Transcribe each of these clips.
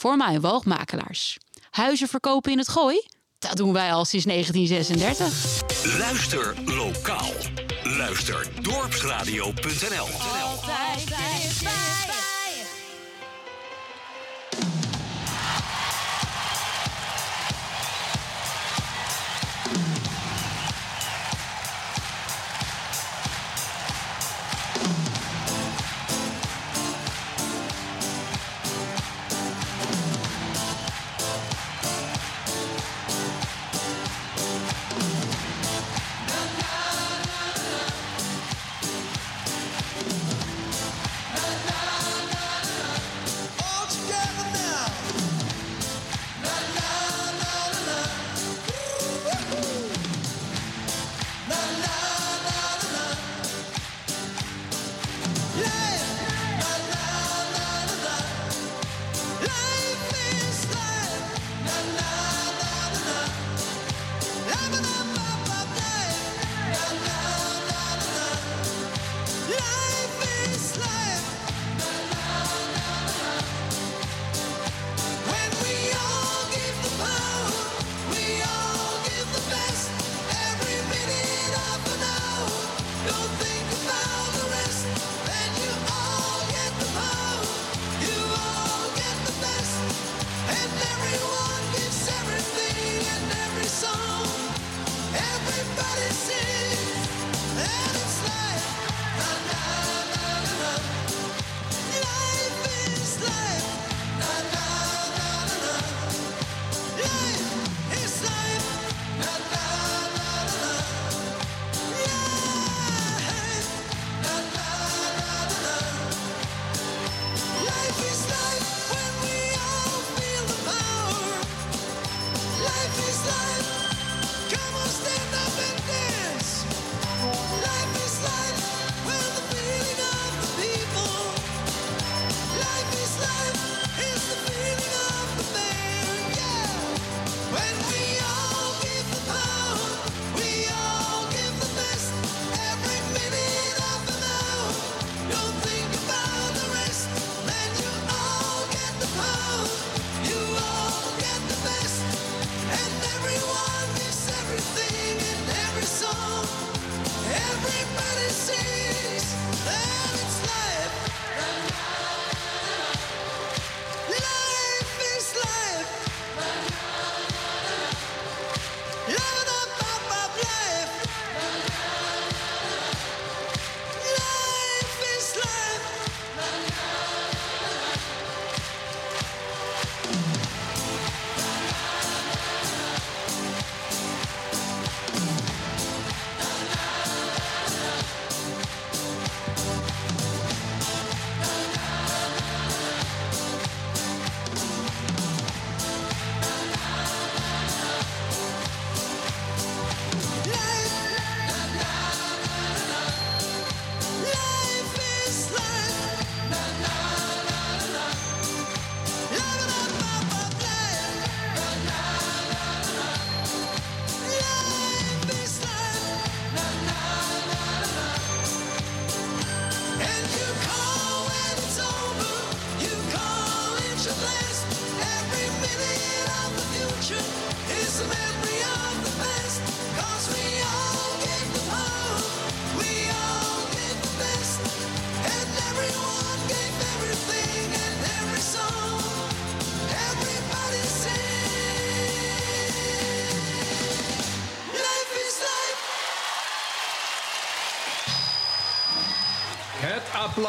voor mijn woogmakelaars. Huizen verkopen in het gooi? Dat doen wij al sinds 1936. Luister lokaal. Luister dorpsradio.nl. Altijd, altijd.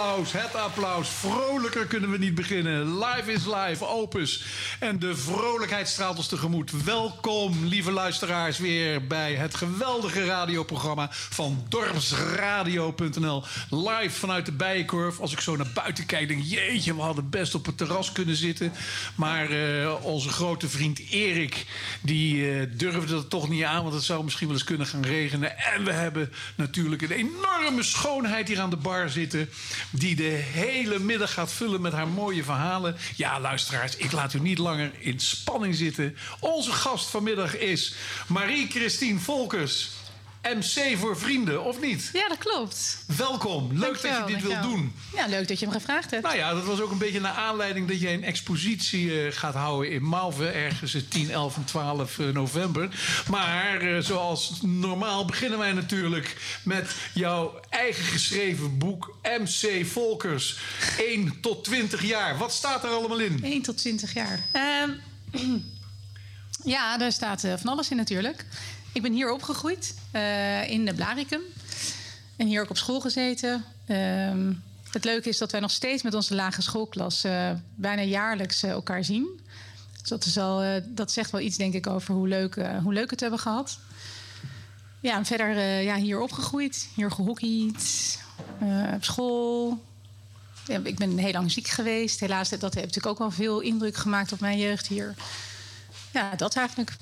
applaus, het applaus. Vrolijker kunnen we niet beginnen. Live is live, opus. En de vrolijkheid straalt ons tegemoet. Welkom, lieve luisteraars, weer bij het geweldige radioprogramma van dorpsradio.nl. Live vanuit de Bijenkorf. Als ik zo naar buiten kijk, denk jeetje, we hadden best op het terras kunnen zitten. Maar eh, onze grote vriend Erik, die uh, durfde dat toch niet aan, want het zou misschien wel eens kunnen gaan regenen. En we hebben natuurlijk een enorme schoonheid hier aan de bar zitten, die de hele middag gaat vullen met haar mooie verhalen. Ja, luisteraars, ik laat u niet lang in spanning zitten. Onze gast vanmiddag is Marie-Christine Volkers. MC voor vrienden, of niet? Ja, dat klopt. Welkom, leuk Dankjewel, dat je dit wilt doen. Ja, leuk dat je me gevraagd hebt. Nou ja, dat was ook een beetje naar aanleiding dat jij een expositie eh, gaat houden in Malve. Ergens in 10, 11 en 12 eh, november. Maar eh, zoals normaal beginnen wij natuurlijk met jouw eigen geschreven boek MC Volkers. 1 tot 20 jaar. Wat staat er allemaal in? 1 tot 20 jaar. Ehm, ja, daar staat van alles in natuurlijk. Ik ben hier opgegroeid, eh, in de Blaricum. En hier ook op school gezeten. Ehm, het leuke is dat wij nog steeds met onze lage schoolklas... eh, bijna jaarlijks eh, elkaar zien. Dus dat, dat zegt wel iets, denk ik, over hoe leuk, hoe leuk het hebben gehad. Ja, en verder ja, hier opgegroeid. Hier gehockeyd. eh, op school. Ja, ik ben heel lang ziek geweest. Helaas, dat heeft natuurlijk ook wel veel indruk gemaakt op mijn jeugd hier. Ja, dat eigenlijk.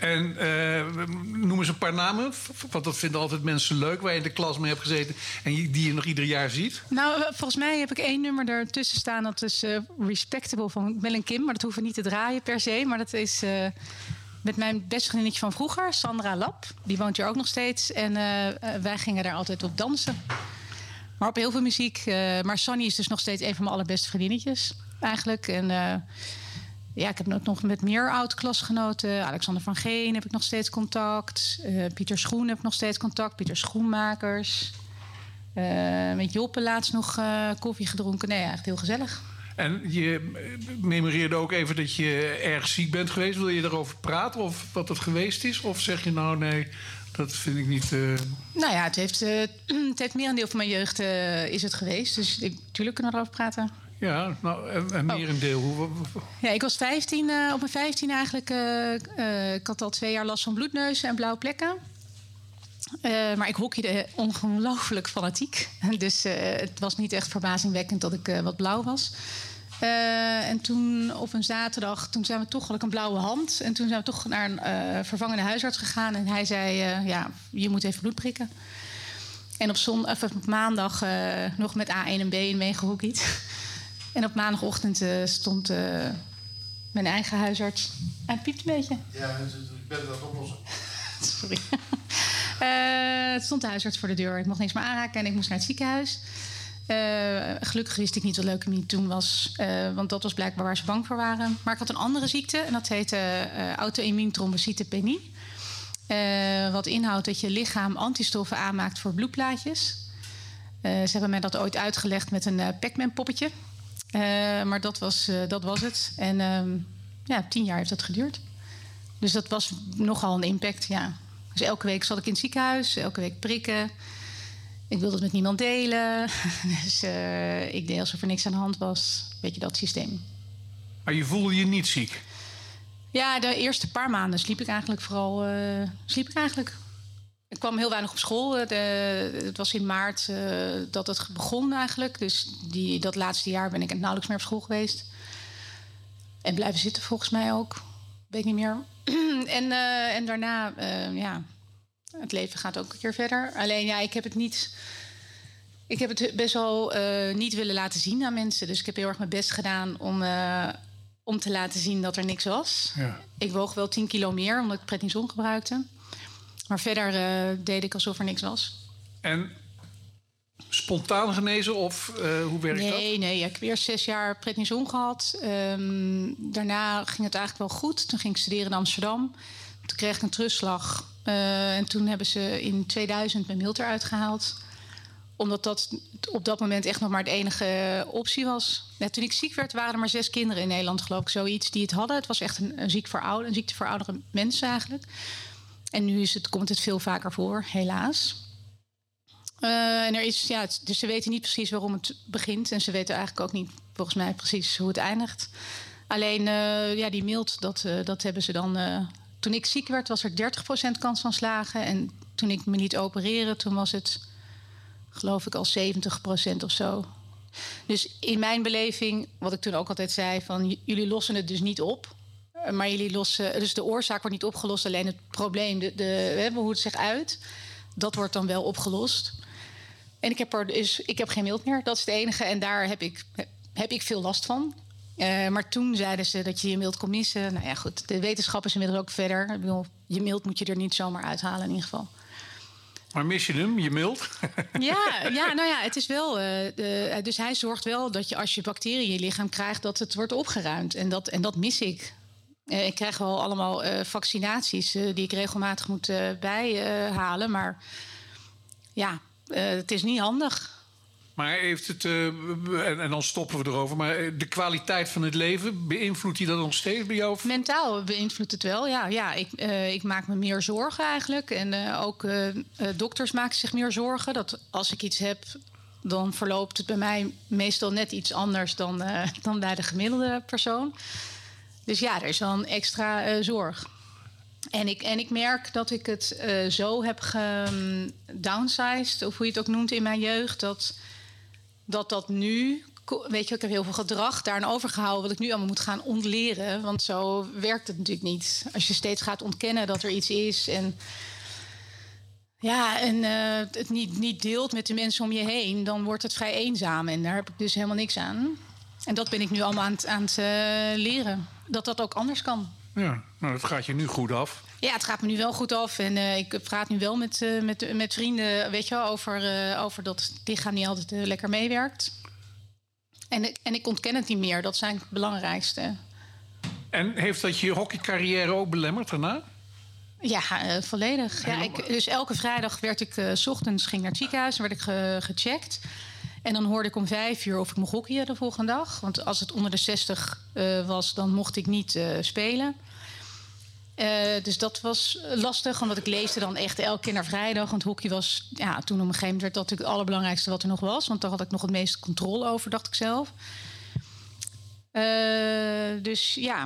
En eh, noem eens een paar namen. Want dat vinden altijd mensen leuk waar je in de klas mee hebt gezeten. En die je nog ieder jaar ziet. Nou, eh, volgens mij heb ik één nummer ertussen staan. Dat is eh, Respectable van Mel en Kim. Maar dat hoeven we niet te draaien per se. Maar dat is eh, met mijn beste vriendinnetje van vroeger, Sandra Lap. Die woont hier ook nog steeds. En wij gingen daar altijd op dansen. Maar op heel veel muziek. maar Sonny is dus nog steeds een van mijn allerbeste vriendinnetjes. Eigenlijk. En ja, ik heb nog met meer oud-klasgenoten. Alexander van Geen heb ik nog steeds contact. Eh, Pieter Schoen heb ik nog steeds contact. Pieter Schoenmakers. Eh, met Joppe laatst nog eh, koffie gedronken. Nee, echt heel gezellig. En je memoreerde ook even dat je erg ziek bent geweest. Wil je daarover praten of wat het geweest is? Of zeg je nou nee, dat vind ik niet... eh, Nou ja, het heeft, eh het heeft meer een deel van mijn jeugd is het geweest. Dus ik, natuurlijk kunnen we erover praten. Ja, nou, en, en meer een deel. Ja, ik was 15, eh, op mijn 15 eigenlijk. eh, eh, ik had al twee jaar last van bloedneuzen en blauwe plekken. Maar ik hockeyde ongelooflijk fanatiek. Dus het was niet echt verbazingwekkend dat ik wat blauw was. En toen op een zaterdag, toen zijn we toch had ik een blauwe hand. En toen zijn we toch naar een vervangende huisarts gegaan. En hij zei, ja, je moet even bloed prikken. En op, zon, of op maandag nog met A1 en B meegehockeyd. En op maandagochtend eh, stond eh, mijn eigen huisarts. Hij piept een beetje. Ja, ik ben dat oplossen. Sorry. Eh, het stond de huisarts voor de deur. Ik mocht niks meer aanraken en ik moest naar het ziekenhuis. Gelukkig wist ik niet wat leukemie toen was. want dat was blijkbaar waar ze bang voor waren. Maar ik had een andere ziekte. En dat heette auto-immuuntrombocytopenie. Eh, wat inhoudt dat je lichaam antistoffen aanmaakt voor bloedplaatjes. Ze hebben mij dat ooit uitgelegd met een Pac-Man poppetje. Eh, maar dat was, eh, dat was het. En ehm, ja, tien jaar heeft dat geduurd. Dus dat was nogal een impact, ja. Dus elke week zat ik in het ziekenhuis, elke week prikken. Ik wilde het met niemand delen. dus eh, ik deed alsof er niks aan de hand was. Weet je, dat systeem. Maar je voelde je niet ziek? Ja, de eerste paar maanden sliep ik eigenlijk vooral... sliep ik eigenlijk. Ik kwam heel weinig op school. Eh, De, het was in maart eh, dat het begon eigenlijk. Dus die, dat laatste jaar ben ik nauwelijks meer op school geweest. En blijven zitten volgens mij ook. Weet niet meer. en, eh, en daarna, ja, het leven gaat ook een keer verder. Alleen ja, ik heb het niet... Ik heb het best wel niet willen laten zien aan mensen. Dus ik heb heel erg mijn best gedaan om, om te laten zien dat er niks was. Ja. Ik woog wel 10 kilo meer omdat ik prednison gebruikte. Maar verder eh, deed ik alsof er niks was. En spontaan genezen of eh, hoe werkt dat? Nee, nee. Ik heb eerst zes jaar prednison gehad. Ehm, daarna ging het eigenlijk wel goed. Toen ging ik studeren in Amsterdam. Toen kreeg ik een terugslag. Eh, en toen hebben ze in 2000 mijn mild eruit gehaald. Omdat dat op dat moment echt nog maar de enige optie was. Ja, toen ik ziek werd, waren er maar zes kinderen in Nederland, geloof ik, zoiets die het hadden. Het was echt een, een, ziek voor oude, een ziekte voor oudere mensen eigenlijk. En nu is het, komt het veel vaker voor, helaas. Eh, en er is, ja, dus ze weten niet precies waarom het begint. En ze weten eigenlijk ook niet, volgens mij, precies hoe het eindigt. Alleen, eh, ja, die mild, dat, eh, dat hebben ze dan... toen ik ziek werd, was er 30% kans van slagen. En toen ik me liet opereren, toen was het, geloof ik, al 70% of zo. Dus in mijn beleving, wat ik toen ook altijd zei... van jullie lossen het dus niet op. Eh, Maar jullie lossen... Dus de oorzaak wordt niet opgelost. Alleen het probleem, de, de, hè, hoe het zich uit... dat wordt dan wel opgelost. En ik heb, er dus, ik heb geen mild meer. Dat is het enige. En daar heb ik, heb ik veel last van. Eh, maar toen zeiden ze dat je je mild kon missen. Nou ja, goed. De wetenschap is inmiddels ook verder. Ik bedoel, je mild moet je er niet zomaar uithalen in ieder geval. Maar mis je hem? Je mild? Ja, ja, nou ja, het is wel. eh, de- dus hij zorgt wel dat je als je bacteriën in je lichaam krijgt, dat het wordt opgeruimd. En dat, en dat mis ik. Eh, ik krijg wel allemaal eh, vaccinaties eh, die ik regelmatig moet bijhalen. maar ja, het is niet handig. Maar heeft het, en, en dan stoppen we erover, maar de kwaliteit van het leven, beïnvloedt die dat nog steeds bij jou? Mentaal beïnvloedt het wel, ja. ja ik, ik maak me meer zorgen eigenlijk. En ook dokters maken zich meer zorgen. Dat als ik iets heb, dan verloopt het bij mij meestal net iets anders dan, dan bij de gemiddelde persoon. Dus ja, er is een extra eh, zorg. En ik, en ik merk dat ik het eh, zo heb gedownsized, of hoe je het ook noemt in mijn jeugd, dat dat, dat nu. Weet je, ik heb heel veel gedrag daarin overgehouden, wat ik nu allemaal moet gaan ontleren. Want zo werkt het natuurlijk niet. Als je steeds gaat ontkennen dat er iets is en. Ja, en eh, het niet, niet deelt met de mensen om je heen, dan wordt het vrij eenzaam. En daar heb ik dus helemaal niks aan. En dat ben ik nu allemaal aan het, aan het eh, leren. Dat dat ook anders kan. Ja, nou dat gaat je nu goed af. Ja, het gaat me nu wel goed af. En eh, ik praat nu wel met, eh, met, met vrienden weet je, wel, over, over dat het lichaam niet altijd lekker meewerkt. En, ik- en ik ontken het niet meer. Dat eigenlijk het belangrijkste. En heeft dat je hockeycarrière ook belemmerd daarna? Ja, volledig. Ja, ik, dus elke vrijdag werd ik, eh, s ochtends ging naar het ziekenhuis, werd ik ge- gecheckt. En dan hoorde ik om vijf uur of ik mocht hockeyen de volgende dag. Want als het onder de 60 eh, was, dan mocht ik niet eh, spelen. Eh, dus dat was lastig, omdat ik leefde dan echt elke keer naar vrijdag. Want hockey was, ja, toen op een gegeven moment werd dat natuurlijk het allerbelangrijkste wat er nog was. Want daar had ik nog het meeste controle over, dacht ik zelf. Dus ja,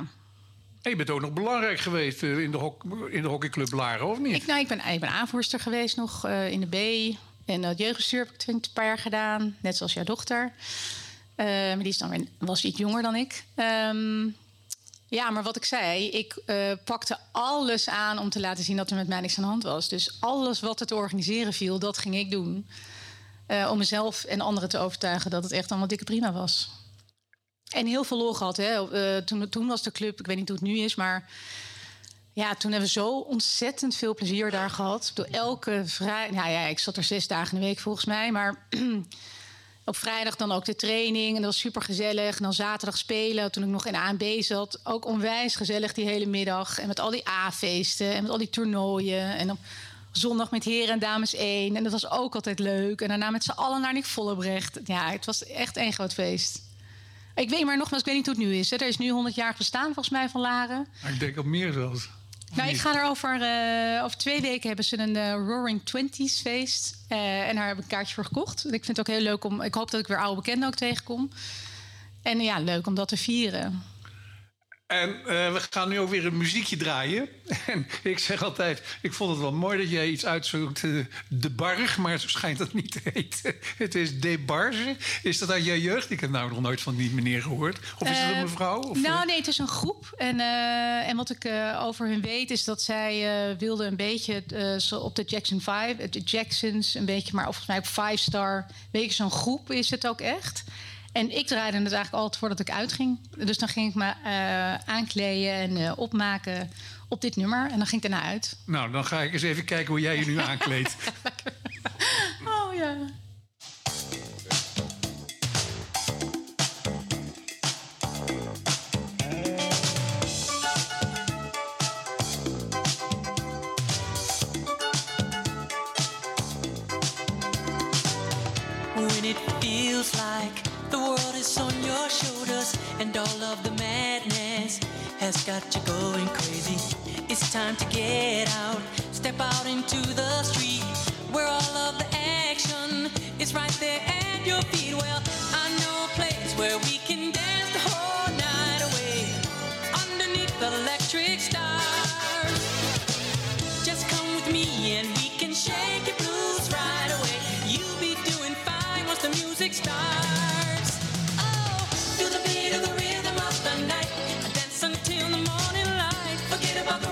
En je bent ook nog belangrijk geweest in de, in de hockeyclub Laren, of niet? Ik, nou, ik, ben, ik ben aanvoerster geweest nog in de B. En het jeugdbestuur heb ik twintig paar jaar gedaan. Net zoals jouw dochter. Eh, maar die is dan weer, was iets jonger dan ik. Ehm, ja, maar wat ik zei, ik eh, pakte alles aan om te laten zien dat er met mij niks aan de hand was. Dus alles wat er te organiseren viel, dat ging ik doen. Eh, om mezelf en anderen te overtuigen dat het echt allemaal dikke prima was. En heel veel lol gehad. Hè. Toen, toen was de club, ik weet niet hoe het nu is, maar ja, toen hebben we zo ontzettend veel plezier daar gehad. Door elke vrijdag. Nou ja, ik zat er zes dagen in de week volgens mij. Maar op vrijdag dan ook de training. En dat was super gezellig. En dan zaterdag spelen. Toen ik nog in ANB zat. Ook onwijs gezellig die hele middag. En met al die A-feesten. En met al die toernooien. En dan zondag met heren en dames 1. En dat was ook altijd leuk. En daarna met z'n allen naar Nick Vollebrecht. Ja, het was echt één groot feest. Ik weet maar nogmaals, ik weet niet hoe het nu is. Hè. Er is nu 100 jaar bestaan volgens mij van Laren. Ik denk op meer zelfs. Nou, ik ga er over, eh, over twee weken hebben ze een eh, Roaring Twenties feest. Eh, en daar heb ik een kaartje voor gekocht. Ik vind het ook heel leuk om. Ik hoop dat ik weer oude bekenden ook tegenkom. En ja, leuk om dat te vieren. En eh, we gaan nu ook weer een muziekje draaien. En ik zeg altijd, ik vond het wel mooi dat jij iets uitzoekt. eh, de Barg, maar zo schijnt dat niet te heten. Het is De Barge. Is dat uit jouw jeugd? Ik heb nou nog nooit van die meneer gehoord. Of is het Eh, een mevrouw? Of, nou, eh? nee, het is een groep. En, eh, en wat ik eh, over hun weet, is dat zij eh, wilden een beetje eh, zo op de Jackson 5, de Jacksons, een beetje, maar volgens mij ook Five Star. Een beetje zo'n groep is het ook echt. En ik draaide het eigenlijk altijd voordat ik uitging. Dus dan ging ik me eh, aankleden en eh, opmaken op dit nummer. En dan ging ik daarna uit. Nou, dan ga ik eens even kijken hoe jij je nu aankleedt. Oh ja. When it feels like the world is on your shoulders and all of the madness has got you going crazy. It's time to get out, step out into the street where all of the action is right there at your feet. Well, I know a place where we can dance the whole night away underneath the electric stars. Just come with me and we can shake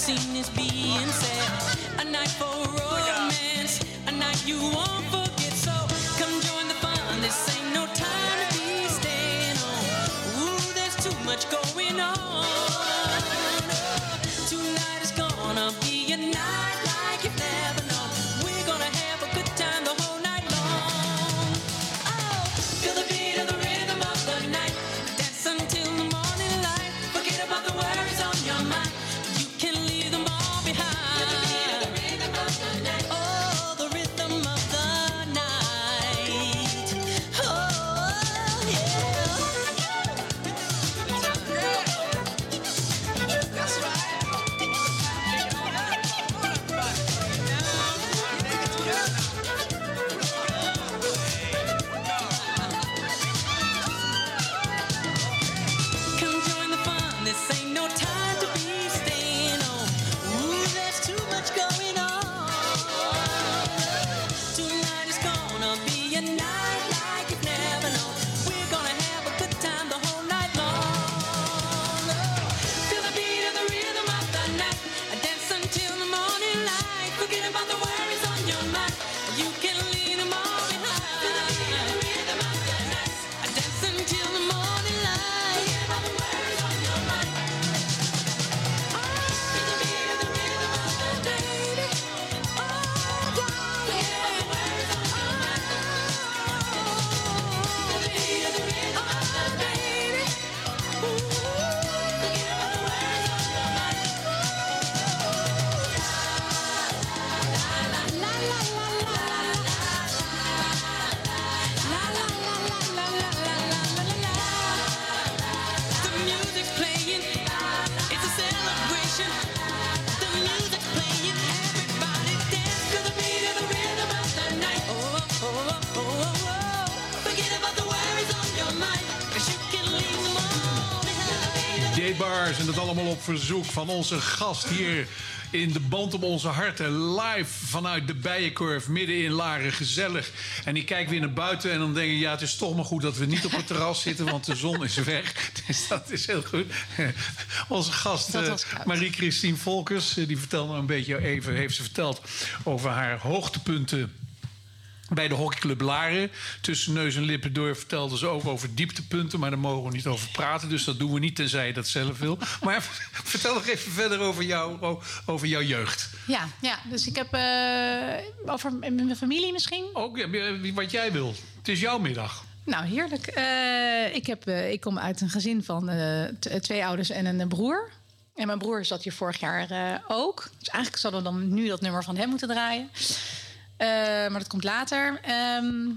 lights. The scene is being set. A night for romance. A night you won't forget. Verzoek van onze gast hier in de band om onze harten. Live vanuit de Bijenkorf, midden in Laren, gezellig. En ik kijk weer naar buiten en dan denk ik... ja, het is toch maar goed dat we niet op het terras zitten... want de zon is weg. Dus dat is heel goed. Onze gast eh. Marie-Christine Volkers... eh, die vertelde een beetje even, heeft ze verteld... over haar hoogtepunten bij de hockeyclub Laren. Tussen neus en lippen door vertelden ze ook over dieptepunten... maar daar mogen we niet over praten, dus dat doen we niet... tenzij je dat zelf wil. Maar vertel nog even verder over, jou, over jouw jeugd. Ja, ja, dus ik heb eh, over mijn familie misschien. Ook ja, wat jij wil. Het is jouw middag. Nou, heerlijk. Eh, ik, heb, eh, ik kom uit een gezin van twee ouders en een broer. En mijn broer zat hier vorig jaar ook. Dus eigenlijk zouden we dan nu dat nummer van hem moeten draaien. Eh, maar dat komt later. Ehm,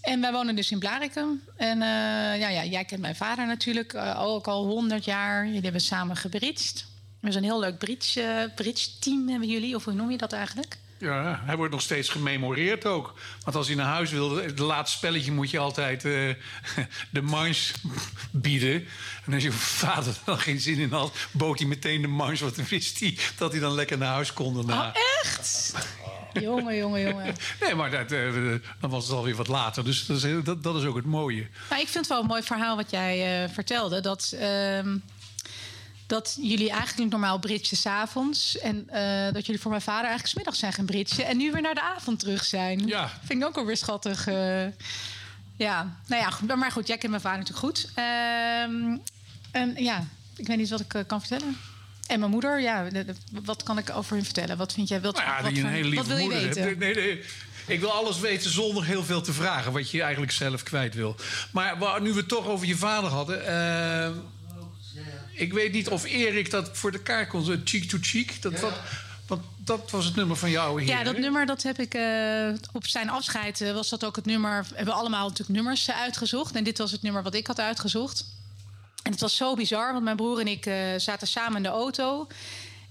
en wij wonen dus in Blarikum. En eh, ja, ja, jij kent mijn vader natuurlijk eh, ook al honderd jaar. Jullie hebben samen gebridged. We zijn een heel leuk bridge, bridge team hebben jullie. Of hoe noem je dat eigenlijk? Ja, hij wordt nog steeds gememoreerd ook. Want als hij naar huis wil, het laatste spelletje moet je altijd de manche bieden. En als je vader er dan geen zin in had, bood hij meteen de manche. Want dan wist hij dat hij dan lekker naar huis kon daarna. Oh, echt? Jongen, jongen, jongen. Nee, maar dat, eh, dan was het alweer wat later. Dus dat is, heel- dat, dat is ook het mooie. Maar ik vind het wel een mooi verhaal wat jij eh, vertelde. Dat, ehm, dat jullie eigenlijk normaal bridgen s'avonds. En eh, dat jullie voor mijn vader eigenlijk 's middags zijn gaan bridgen. En nu weer naar de avond terug zijn. Ja. Vind ik ook alweer schattig. eh. ja, nou ja, goed, maar goed, jij kent mijn vader natuurlijk goed. Ehm, en ja, ik weet niet wat ik eh, kan vertellen. En mijn moeder, ja, de- de- wat kan ik over hun vertellen? Wat vind jij? Wat, Nou ja, wat, een hele lieve wat wil je moeder weten? hebt. Nee, nee. Ik wil alles weten zonder heel veel te vragen. Wat je eigenlijk zelf kwijt wil. Maar nu we het toch over je vader hadden. eh, ik weet niet of Erik dat voor de kaart kon. Cheek to cheek. Dat, wat, want dat was het nummer van jou, heer. Ja, dat hè? nummer dat heb ik eh, op zijn afscheid eh, was dat ook het nummer. We hebben allemaal natuurlijk nummers uitgezocht. En dit was het nummer wat ik had uitgezocht. En het was zo bizar, want mijn broer en ik eh, zaten samen in de auto.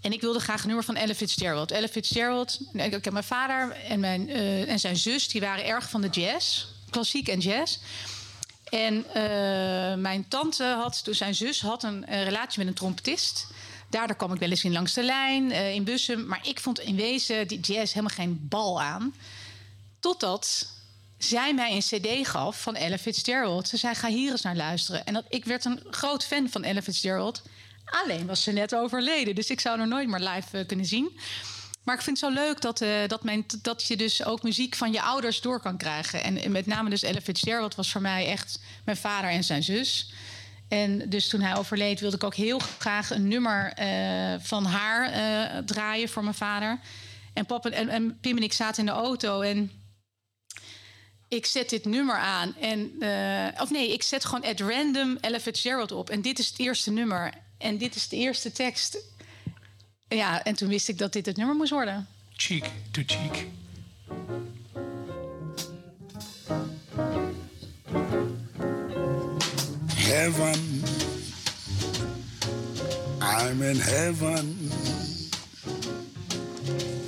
En ik wilde graag een nummer van Ella Fitzgerald. Ella Fitzgerald, nee, ik heb mijn vader en, mijn, eh, en zijn zus, die waren erg van de jazz. Klassiek en jazz. En eh, mijn tante had, toen zijn zus had een eh, relatie met een trompetist. Daardoor kwam ik wel eens in langs de lijn, in bussen. Maar ik vond in wezen die jazz helemaal geen bal aan. Totdat zij mij een cd gaf van Ella Fitzgerald. Ze zei, ga hier eens naar luisteren. En dat, ik werd een groot fan van Ella Fitzgerald. Alleen was ze net overleden, dus ik zou haar nooit meer live eh, kunnen zien. Maar ik vind het zo leuk dat, eh, dat, men, dat je dus ook muziek van je ouders door kan krijgen. En, met name dus Ella Fitzgerald was voor mij echt mijn vader en zijn zus. En dus toen hij overleed wilde ik ook heel graag een nummer eh, van haar draaien voor mijn vader. En, pap en Pim en ik zaten in de auto en ik zet dit nummer aan. En, eh, of nee, ik zet gewoon at random Ella Fitzgerald op. En dit is het eerste nummer. En dit is de eerste tekst. Ja, en toen wist ik dat dit het nummer moest worden. Cheek to cheek. heaven. I'm in heaven.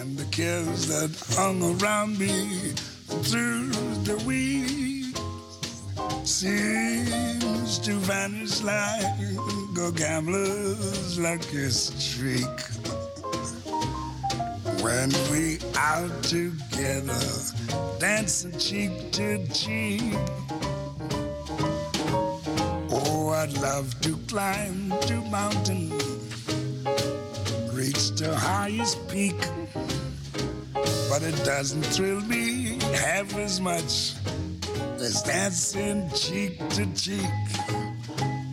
And the cares that hung around me through the week seems to vanish like a gambler's lucky streak. When we out together, dancing cheek to cheek. Oh, I'd love to climb to mountain, reach the highest peak. But it doesn't thrill me half as much as dancing cheek to cheek.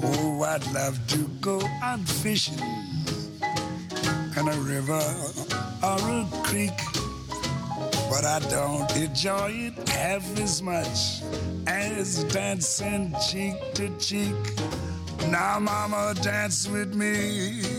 Oh, I'd love to go out fishing in a river or a creek. But I don't enjoy it half as much as dancing cheek to cheek. Now, mama, dance with me.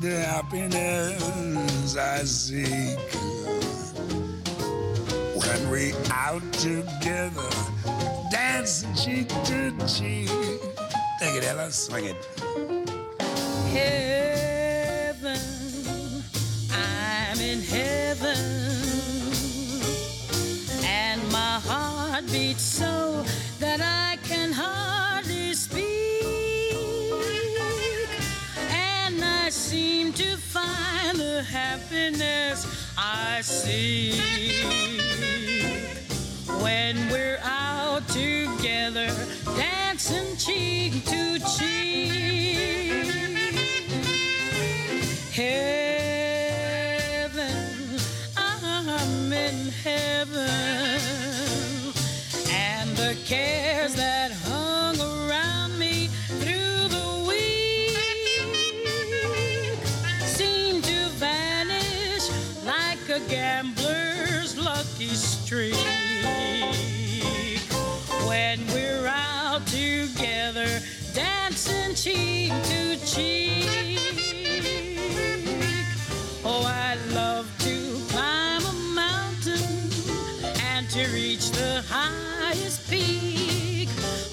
the happiness I seek. When we out together, dancing cheek to cheek. Take it, Ella, swing it. heaven. I'm in heaven. And my heart beats so to find the happiness I seek when we're out together, dancing cheek to cheek. Heaven, I'm in heaven, and the cares that lucky streak. When we're out together, dancing cheek to cheek.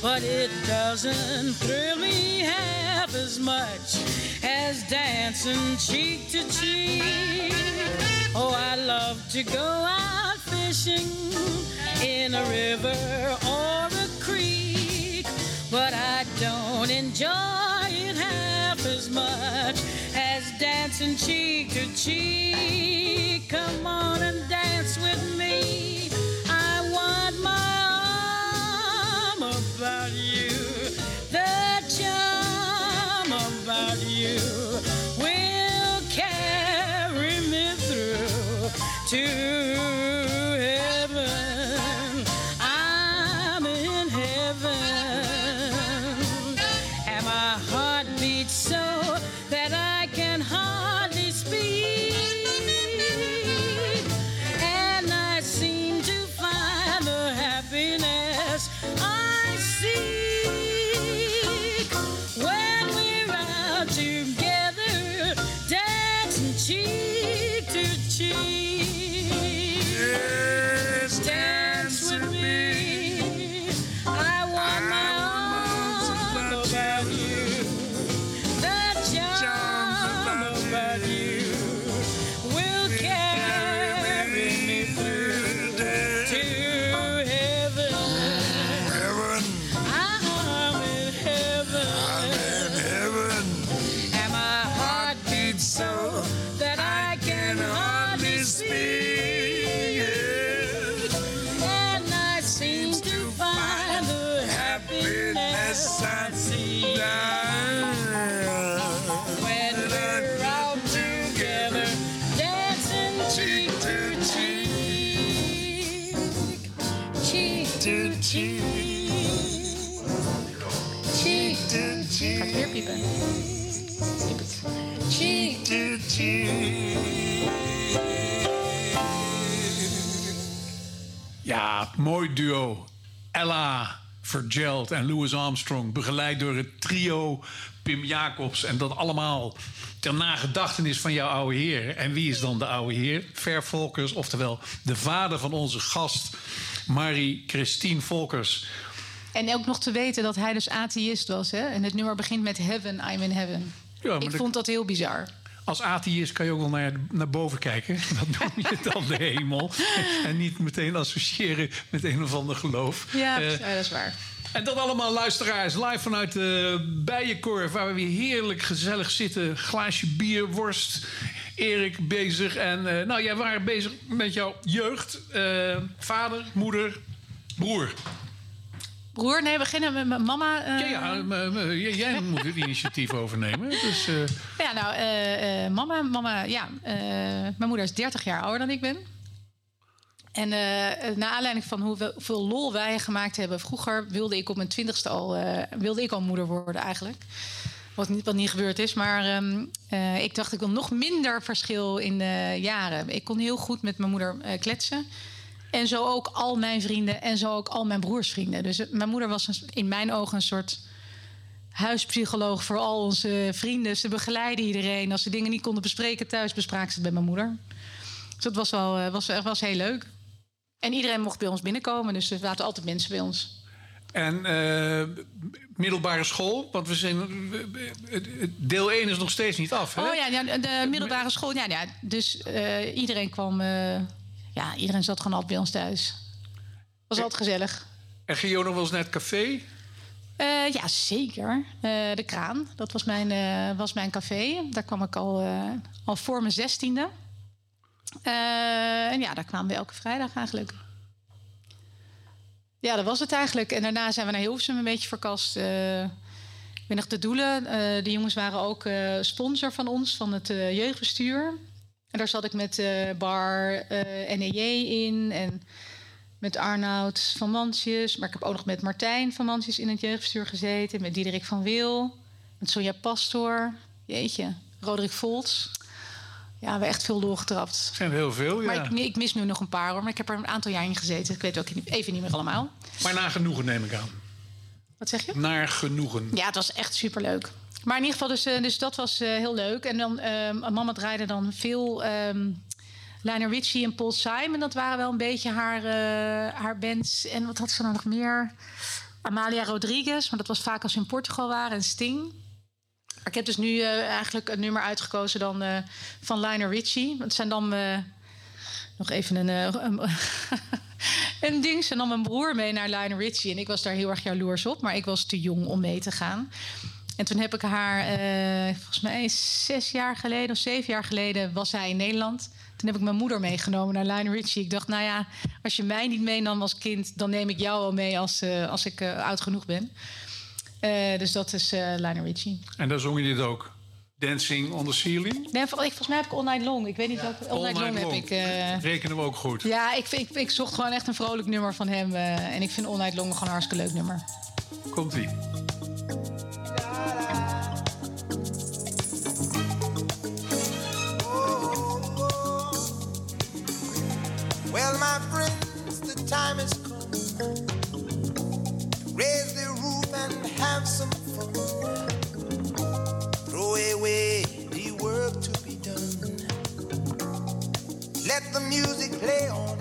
But it doesn't thrill me half as much as dancing cheek to cheek. Oh, I love to go out fishing in a river or a creek. But I don't enjoy it half as much as dancing cheek to cheek. Come on and dance with me. Mooi duo. Ella Vergeld en Louis Armstrong. Begeleid door het trio Pim Jacobs. En dat allemaal ter nagedachtenis van jouw oude heer. En wie is dan de oude heer? Ver Volkers, oftewel de vader van onze gast... Marie-Christine Volkers. En ook nog te weten dat hij dus atheïst was. Hè? En het nummer begint met Heaven, I'm in Heaven. Ja, maar Ik vond dat heel bizar. Als atheïst kan je ook wel naar, naar boven kijken. Dat noem je dan de hemel. En niet meteen associëren met een of ander geloof. Ja, Eh, ja, dat is waar. En dat allemaal luisteraars live vanuit de Bijenkorf... waar we weer heerlijk gezellig zitten. Glaasje bier, worst. Erik bezig. En eh, nou, jij waren bezig met jouw jeugd. Eh, vader, moeder, broer. Broer, nee, we beginnen met mijn mama. eh, Ja, jij moet het initiatief overnemen. Dus, eh, Ja, nou, eh, mama, mama, ja. mijn moeder is 30 jaar ouder dan ik ben. En naar aanleiding van hoeveel lol wij gemaakt hebben vroeger, wilde ik op mijn twintigste al, wilde ik al moeder worden eigenlijk. Wat niet, wat niet gebeurd is. Maar ehm, eh, ik dacht, ik wil nog minder verschil in de jaren. Ik kon heel goed met mijn moeder kletsen. En zo ook al mijn vrienden en zo ook al mijn broersvrienden. Dus mijn moeder was een- in mijn ogen een soort huispsycholoog voor al onze vrienden. Ze begeleiden iedereen. Als ze dingen niet konden bespreken thuis, bespraken ze het bij mijn moeder. Dus dat was wel eh, was, was heel leuk. En iedereen mocht bij ons binnenkomen, dus er zaten altijd mensen bij ons. En eh, middelbare school, want we zijn, deel 1 is nog steeds niet af. Hè? Oh ja, ja, de middelbare school. Ja, ja, dus eh, iedereen kwam. Ja, iedereen zat gewoon altijd bij ons thuis. Was altijd gezellig. En ging je ook nog wel eens naar het café? Eh, ja, zeker. Eh, de Kraan, dat was mijn, eh, was mijn café. Daar kwam ik al, al voor mijn zestiende. En ja, daar kwamen we elke vrijdag eigenlijk. Ja, dat was het eigenlijk. En daarna zijn we naar Hilversum een beetje verkast. Ik ben nog de Doelen. de jongens waren ook sponsor van ons, van het jeugdbestuur. En daar zat ik met eh, Bar eh NEJ in en met Arnoud van Mansjes. Maar ik heb ook nog met Martijn van Mansjes in het jeugdbestuur gezeten. Met Diederik van Wil, met Sonja Pastor. Jeetje, Roderick Volts. Ja, we hebben echt veel doorgetrapt. zijn heel veel, ja. Maar ik, ik mis nu nog een paar hoor. Maar ik heb er een aantal jaar in gezeten. Ik weet ook even niet meer allemaal. Maar naar genoegen neem ik aan. Wat zeg je? Naar genoegen. Ja, het was echt superleuk. Maar in ieder geval, dus, eh, dus dat was eh, heel leuk. En dan, ehm, mama draaide dan veel ehm Lionel Richie en Paul Simon. Dat waren wel een beetje haar, eh, haar bands. En wat had ze nou nog meer? Amalia Rodriguez, maar dat was vaak als we in Portugal waren. En Sting. Ik heb dus nu eigenlijk een nummer uitgekozen dan van Lionel Richie. Dat zijn dan... nog even een, een, een ding. Ze nam mijn broer mee naar Lionel Richie. En ik was daar heel erg jaloers op. Maar ik was te jong om mee te gaan. En toen heb ik haar, eh, volgens mij zes jaar geleden of zeven jaar geleden, was hij in Nederland. Toen heb ik mijn moeder meegenomen naar Lionel Richie. Ik dacht, nou ja, als je mij niet meenam als kind, dan neem ik jou al mee als, eh, als ik eh, oud genoeg ben. Dus dat is Lionel Richie. En daar zong je dit ook. Dancing on the ceiling. Nee, volgens mij heb ik All Night Long. Ik weet niet welke All, Night Long, heb ik. eh, Rekenen we ook goed. ja, ik, ik, ik zocht gewoon echt een vrolijk nummer van hem. en ik vind All Night Long gewoon een hartstikke leuk nummer. Komt-ie. Well, my friends, the time has come raise the roof and have some fun. Throw away the work to be done. Let the music play on.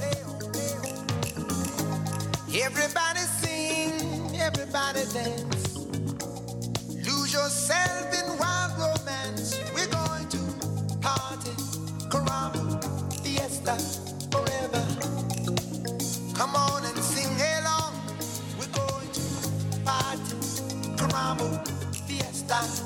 Everybody sing, everybody dance. Lose yourself in wild romance. We're going to party, caramba, fiesta. Come on and sing along. We're going to party, caramba, fiesta,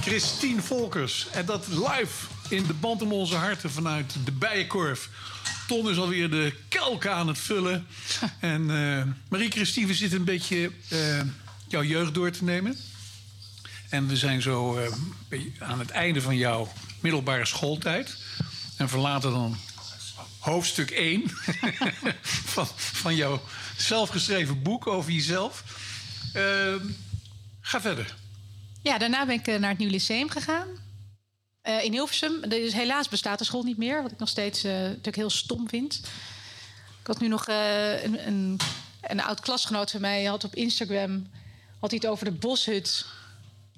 Marie-Christine Volkers. En dat live in de band om onze harten vanuit de Bijenkorf. Ton is alweer de kelk aan het vullen. En eh, Marie-Christine, we zitten een beetje eh, jouw jeugd door te nemen. En we zijn zo eh, aan het einde van jouw middelbare schooltijd. En verlaten dan hoofdstuk 1 van, van jouw zelfgeschreven boek over jezelf. Ga verder. Ja, daarna ben ik eh, naar het Nieuw Lyceum gegaan. Eh, in Hilversum. Dus helaas bestaat de school niet meer. Wat ik nog steeds eh, natuurlijk heel stom vind. Ik had nu nog een, een, een oud klasgenoot van mij. had op Instagram had hij het over de boshut.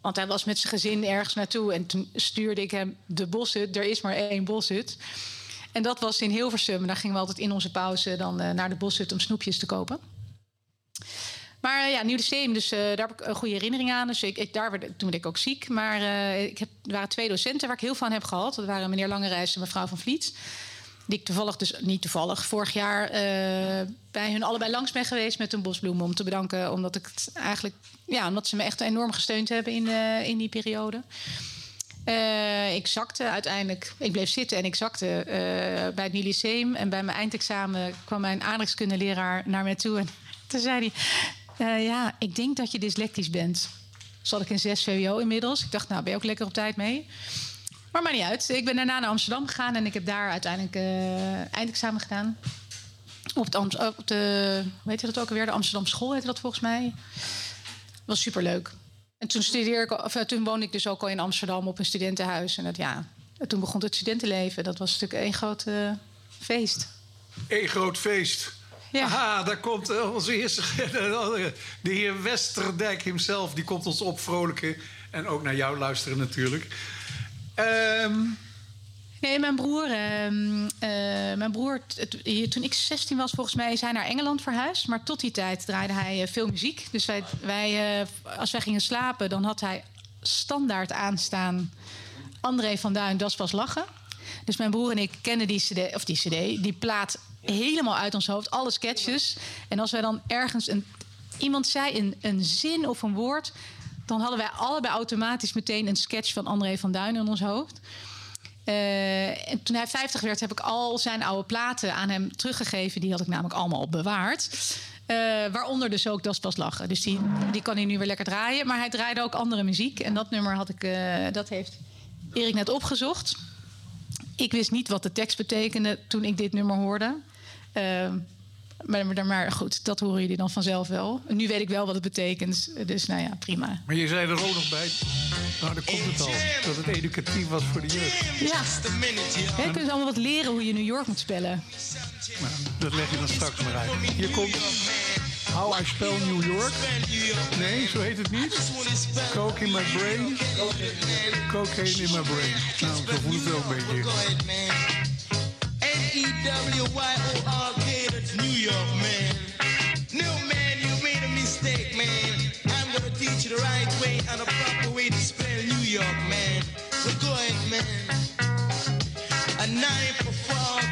Want hij was met zijn gezin ergens naartoe. En toen stuurde ik hem de boshut. Er is maar één boshut. En dat was in Hilversum. Daar gingen we altijd in onze pauze dan naar de boshut om snoepjes te kopen. Maar eh, ja, Nieuw Lyceum, dus eh, daar heb ik een goede herinnering aan. Dus ik, ik, daar werd, toen werd ik ook ziek. Maar eh, ik heb, er waren twee docenten waar ik heel veel aan heb gehad. Dat waren meneer Langerijs en mevrouw van Vliet. Die ik toevallig, dus niet toevallig, vorig jaar bij hun allebei langs ben geweest met een bosbloemen. Om te bedanken, omdat ik eigenlijk, ja, omdat ze me echt enorm gesteund hebben in, in die periode. Ik zakte uiteindelijk, ik bleef zitten en ik zakte bij het Nieuw Lyceum. En bij mijn eindexamen kwam mijn aardrijkskundeleraar naar mij toe. En toen zei hij, eh, ja, ik denk dat je dyslectisch bent. Zat ik in 6 VWO inmiddels. Ik dacht, nou, ben je ook lekker op tijd mee? Maar maakt niet uit. Ik ben daarna naar Amsterdam gegaan en ik heb daar uiteindelijk eh eindexamen gedaan. Op, de, hoe heet dat ook alweer? De Amsterdam School heette dat volgens mij. was superleuk. En toen, studeerde ik, of, eh, toen woonde ik dus ook al in Amsterdam op een studentenhuis. En dat, ja, en toen begon het studentenleven. Dat was natuurlijk één groot feest. Eén groot feest. Ja. Aha, daar komt eh, onze eerste... De heer Westerdijk himself, die komt ons opvrolijken. En ook naar jou luisteren natuurlijk. Ehm, Nee, mijn broer, ehm, eh, mijn broer toen ik 16 was, volgens mij is hij naar Engeland verhuisd. Maar tot die tijd draaide hij eh, veel muziek. Dus wij, wij, als wij gingen slapen, dan had hij standaard aanstaan André van Duin, Das was lachen. Dus mijn broer en ik kennen die cd, of die cd, die plaat helemaal uit ons hoofd. Alle sketches. En als wij dan ergens een, iemand zei een, een zin of een woord... dan hadden wij allebei automatisch meteen een sketch van André van Duin in ons hoofd. Eh, en toen hij 50 werd, heb ik al zijn oude platen aan hem teruggegeven. Die had ik namelijk allemaal bewaard. Eh, waaronder dus ook Das Pas Lachen. Dus die, die kan hij nu weer lekker draaien. Maar hij draaide ook andere muziek. En dat nummer had ik, eh, dat heeft Erik net opgezocht. Ik wist niet wat de tekst betekende toen ik dit nummer hoorde. Eh, maar, maar, goed, dat horen jullie dan vanzelf wel. Nu weet ik wel wat het betekent. Dus nou ja, prima. maar je zei er ook nog bij... Nou, daar komt het al. Dat het educatief was voor de jeugd. Ja. Kunnen ze allemaal wat leren hoe je New York moet spellen. Nou, dat leg je dan straks maar uit. Hier komt How I Spell New York. Nee, zo heet het niet. Coke in my brain. Cocaine in my brain. Nou, zo voelt het wel een beetje. N-E-W-Y-O-R-K, that's New York, man. No, man, you made a mistake, man. I'm gonna teach you the right way and the proper way to spell New York, man. So go ahead, man. A knife, a fork,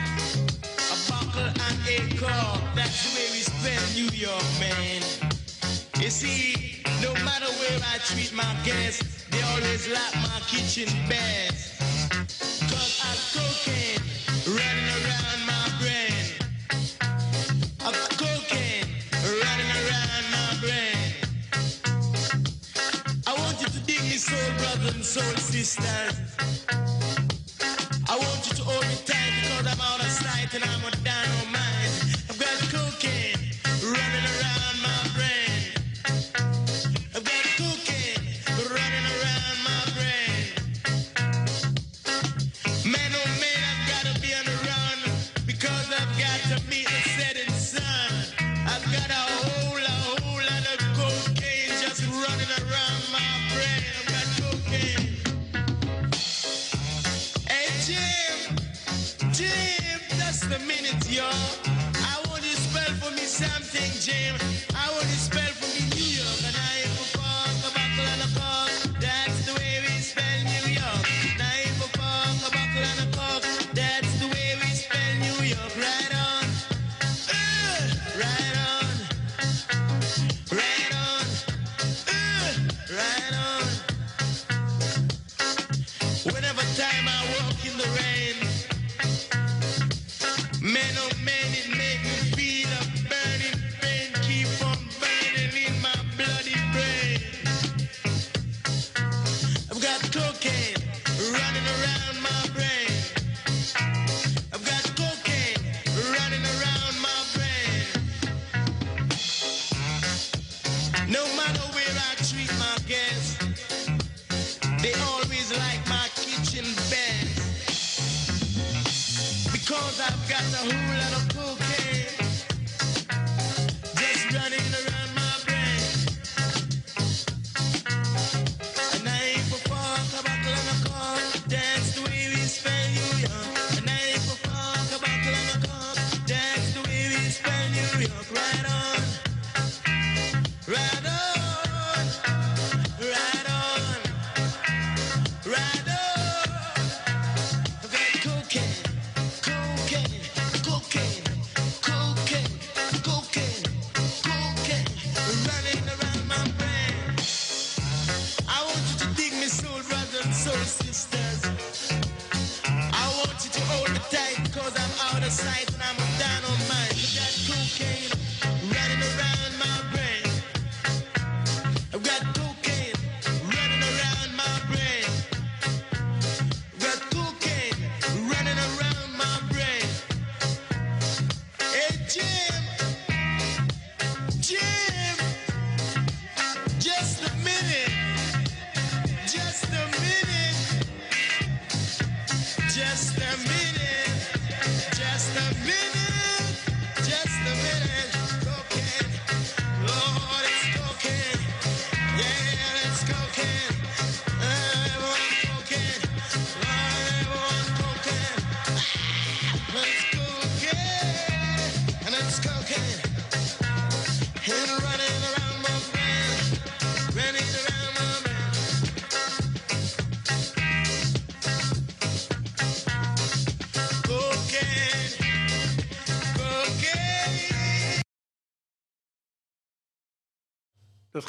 a buckle, and a cork. That's the way we spell New York, man. You see, no matter where I treat my guests, they always like my kitchen best. Cause I've cocaine brothers and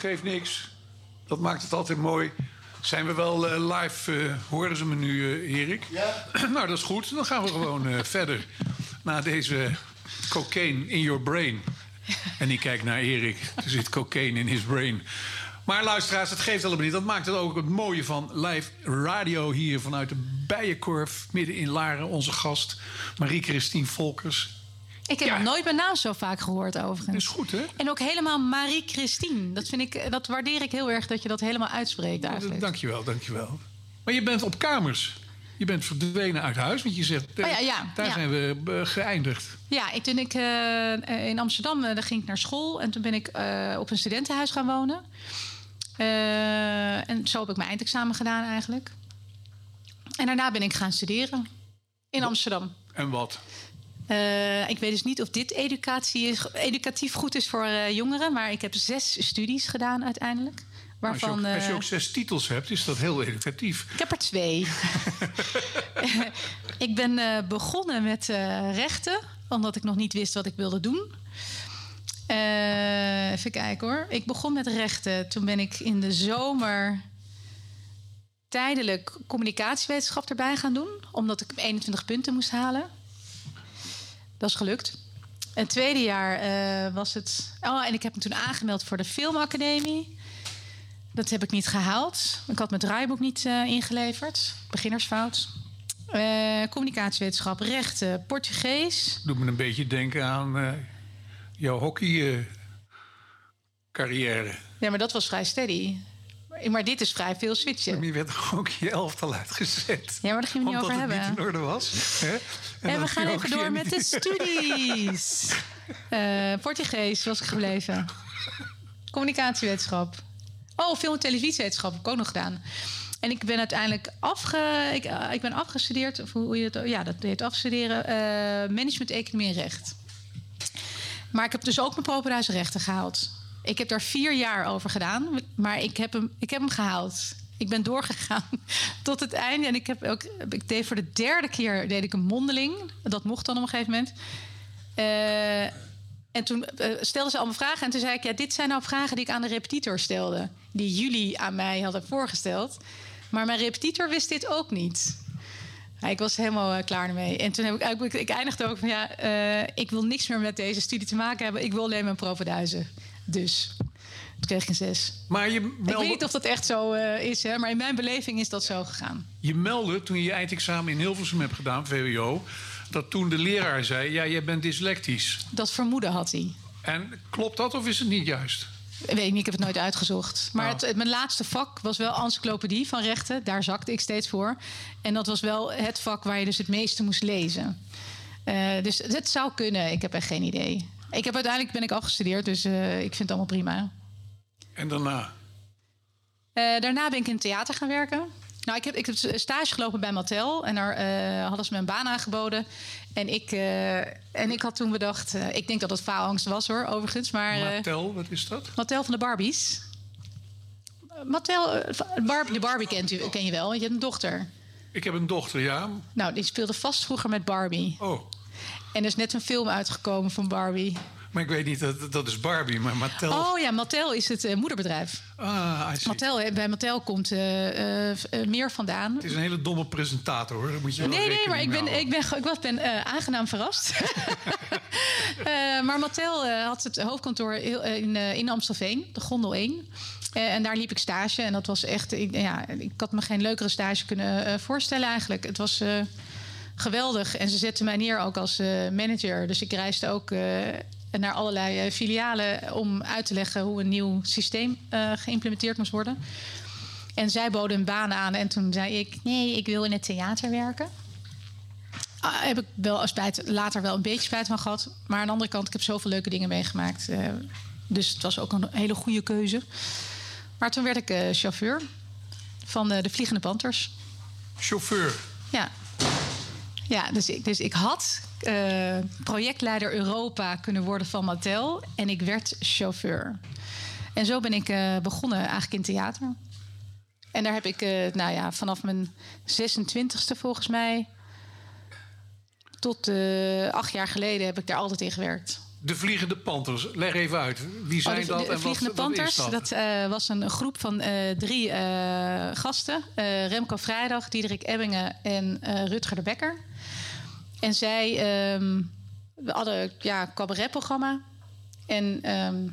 geeft niks. Dat maakt het altijd mooi. Zijn we wel eh, live? eh, horen ze me nu, eh, Erik? Ja. nou, dat is goed. Dan gaan we gewoon verder. Na deze cocaine in your brain. En ik kijk naar Erik. Er zit cocaine in his brain. Maar luisteraars, het geeft allemaal niet. Dat maakt het ook het mooie van live radio hier vanuit de Bijenkorf. Midden in Laren, onze gast Marie-Christine Volkers. Ik heb Ja. nog nooit mijn naam zo vaak gehoord overigens. Dat is goed, hè? En ook helemaal Marie-Christine. Dat, vind ik, dat waardeer ik heel erg dat je dat helemaal uitspreekt eigenlijk. Dankjewel, dankjewel. Maar je bent op kamers. Je bent verdwenen uit huis, want je zegt... Oh ja, ja, daar ja. zijn we eh, geëindigd. Ja, ik, toen ik eh, in Amsterdam eh, daar ging ik naar school en toen ben ik op een studentenhuis gaan wonen. En zo heb ik mijn eindexamen gedaan eigenlijk. En daarna ben ik gaan studeren in Amsterdam. En wat? Eh, ik weet dus niet of dit educatie is, educatief goed is voor eh, jongeren, maar ik heb zes studies gedaan uiteindelijk. Als je, Waarvan, ook, als je ook zes titels hebt, is dat heel educatief. ik heb er twee. ik ben eh, begonnen met rechten, omdat ik nog niet wist wat ik wilde doen. Even kijken hoor. Ik begon met rechten. Toen ben ik in de zomer tijdelijk communicatiewetenschap erbij gaan doen, omdat ik 21 punten moest halen. Dat is gelukt. En het tweede jaar eh, was het. Oh, en ik heb me toen aangemeld voor de Filmacademie. Dat heb ik niet gehaald. Ik had mijn draaiboek niet eh, ingeleverd. Beginnersfout. Eh, communicatiewetenschap, rechten, Portugees. Doet me een beetje denken aan jouw hockey eh, carrière. Ja, maar dat was vrij steady. Maar- Maar dit is vrij veel switchen. Je werd er ook je elftal uitgezet. Ja, maar daar gaan we niet Omdat over het hebben. niet in orde was. Hè? En, we gaan even door niet met de studies. Eh, Portugees was ik gebleven. Communicatiewetenschap. Oh, film- en televisiewetenschap heb ik ook nog gedaan. En ik ben uiteindelijk afge, ik, eh, ik ben afgestudeerd, of hoe je het, ja, dat heet afstuderen, eh, management, economie en recht. Maar ik heb dus ook mijn propenduizen rechten gehaald. Ik heb daar vier jaar over gedaan, maar ik heb hem, ik heb hem gehaald. Ik ben doorgegaan tot het einde. En ik, heb ook, ik deed voor de derde keer deed ik een mondeling. Dat mocht dan op een gegeven moment. Eh, en toen eh, stelden ze allemaal vragen. En toen zei ik, ja, dit zijn nou vragen die ik aan de repetitor stelde. Die jullie aan mij hadden voorgesteld. Maar mijn repetitor wist dit ook niet. Ik was helemaal eh, klaar ermee. En toen heb ik, ik, eindigde ook van, ja, ik wil niks meer met deze studie te maken hebben. Ik wil alleen mijn propenduizen. Dus toen kreeg ik een zes. Maar je Ik meldde, weet niet of dat echt zo eh, is, hè, maar in mijn beleving is dat zo gegaan. je meldde toen je je eindexamen in Hilversum hebt gedaan, VWO... dat toen de leraar zei, ja, jij bent dyslectisch. Dat vermoeden had hij. En klopt dat of is het niet juist? Weet ik niet, ik heb het nooit uitgezocht. Maar Oh. het, het- mijn laatste vak was wel encyclopedie van rechten. Daar zakte ik steeds voor. En dat was wel het vak waar je dus het meeste moest lezen. Eh, dus het zou kunnen. Ik heb echt geen idee. Ik heb uiteindelijk ben ik afgestudeerd, dus eh, ik vind het allemaal prima. En daarna? Eh, daarna ben ik in het theater gaan werken. Nou, ik heb, ik heb stage gelopen bij Mattel. En daar eh, hadden ze me een baan aangeboden. En ik, en ik had toen bedacht... ik denk dat het faalangst was hoor, overigens. Maar, Mattel, wat is dat? Mattel van de Barbies. Mattel, de Barbie kent u, ken je wel. Je hebt een dochter. Ik heb een dochter, ja. Nou, die speelde vast vroeger met Barbie. Oh, En er is net een film uitgekomen van Barbie. maar ik weet niet, dat, dat is Barbie, maar Mattel... Oh ja, Mattel is het eh, moederbedrijf. Ah. Mattel, eh, bij Mattel komt eh, meer vandaan. Het is een hele domme presentator, hoor. Moet je Nee, nee, maar ik ben, ik ben, ik was, ben aangenaam verrast. Maar Mattel had het hoofdkantoor in, in Amstelveen, de Gondel 1. Eh, en daar liep ik stage. En dat was echt... Ik, ja, ik had me geen leukere stage kunnen voorstellen eigenlijk. Het was geweldig. En ze zetten mij neer ook als eh, manager. Dus ik reisde ook... eh, naar allerlei eh, filialen om uit te leggen hoe een nieuw systeem geïmplementeerd moest worden. En zij boden een baan aan en toen zei ik: Nee, ik wil in het theater werken. Ah, heb ik wel spijt, later wel een beetje spijt van gehad. Maar aan de andere kant, ik heb zoveel leuke dingen meegemaakt. dus het was ook een hele goede keuze. Maar toen werd ik chauffeur van de Vliegende Panthers. Chauffeur. Ja, ja dus, ik, dus ik had eh, projectleider Europa kunnen worden van Mattel. En ik werd chauffeur. En zo ben ik eh, begonnen eigenlijk in theater. En daar heb ik, eh, nou ja, vanaf mijn 26e volgens mij... tot acht jaar geleden heb ik daar altijd in gewerkt. De Vliegende Panthers, leg even uit. Wie zijn Oh, de, dat de en wat, Vliegende wat Panthers, dat? dat, eh, was een groep van eh, drie eh, gasten. Remco Vrijdag, Diederik Ebbingen en Rutger de Bekker. En zij ehm, we hadden ja, een cabaretprogramma. En ehm,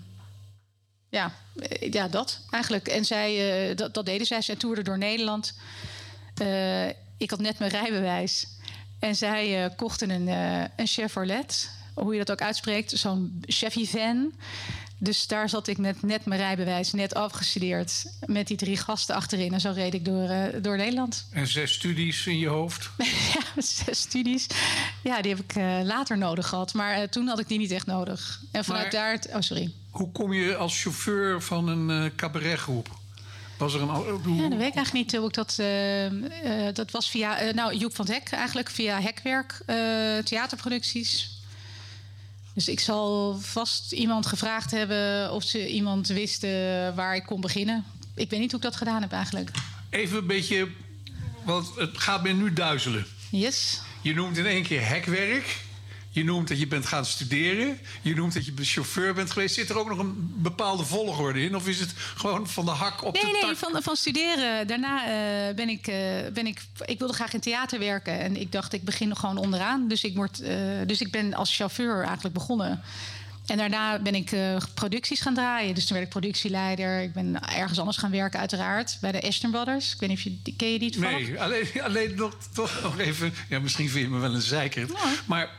ja, ja, dat eigenlijk. En zij, dat, dat deden zij. Zij toerden door Nederland. Ik had net mijn rijbewijs. En zij kochten een, een Chevrolet. Hoe je dat ook uitspreekt. Zo'n Chevy van. Dus daar zat ik met net mijn rijbewijs, net afgestudeerd. Met die drie gasten achterin. En zo reed ik door, eh, door Nederland. En zes studies in je hoofd. ja, zes studies. Ja, die heb ik eh, later nodig gehad. Maar eh, toen had ik die niet echt nodig. En vanuit Maar- daar... Oh, sorry. Hoe kom je als chauffeur van een cabaretgroep? Was er een... Ja, dat weet ik eigenlijk niet hoe ik dat... dat was via... nou, Joep van het Hek eigenlijk. Via Hekwerk theaterproducties. Dus ik zal vast iemand gevraagd hebben... of ze iemand wisten waar ik kon beginnen. Ik weet niet hoe ik dat gedaan heb eigenlijk. Even een beetje... Want het gaat me nu duizelen. Yes. Je noemt in één keer hekwerk. Je noemt dat je bent gaan studeren. Je noemt dat je chauffeur bent geweest. Zit er ook nog een bepaalde volgorde in? Of is het gewoon van de hak op Nee, de nee, tak? van, van studeren. Daarna eh, ben, ik, eh, ben ik... Ik wilde graag in theater werken. En ik dacht, ik begin nog gewoon onderaan. Dus ik, word, eh, dus ik ben als chauffeur eigenlijk begonnen. En daarna ben ik producties gaan draaien. Dus toen werd ik productieleider. Ik ben ergens anders gaan werken, uiteraard. Bij de Ashton Brothers. Ik weet niet of je... die- Ken je die toevallig? Nee, alleen, alleen nog, toch nog even... Ja, misschien vind je me wel een zeiker. Maar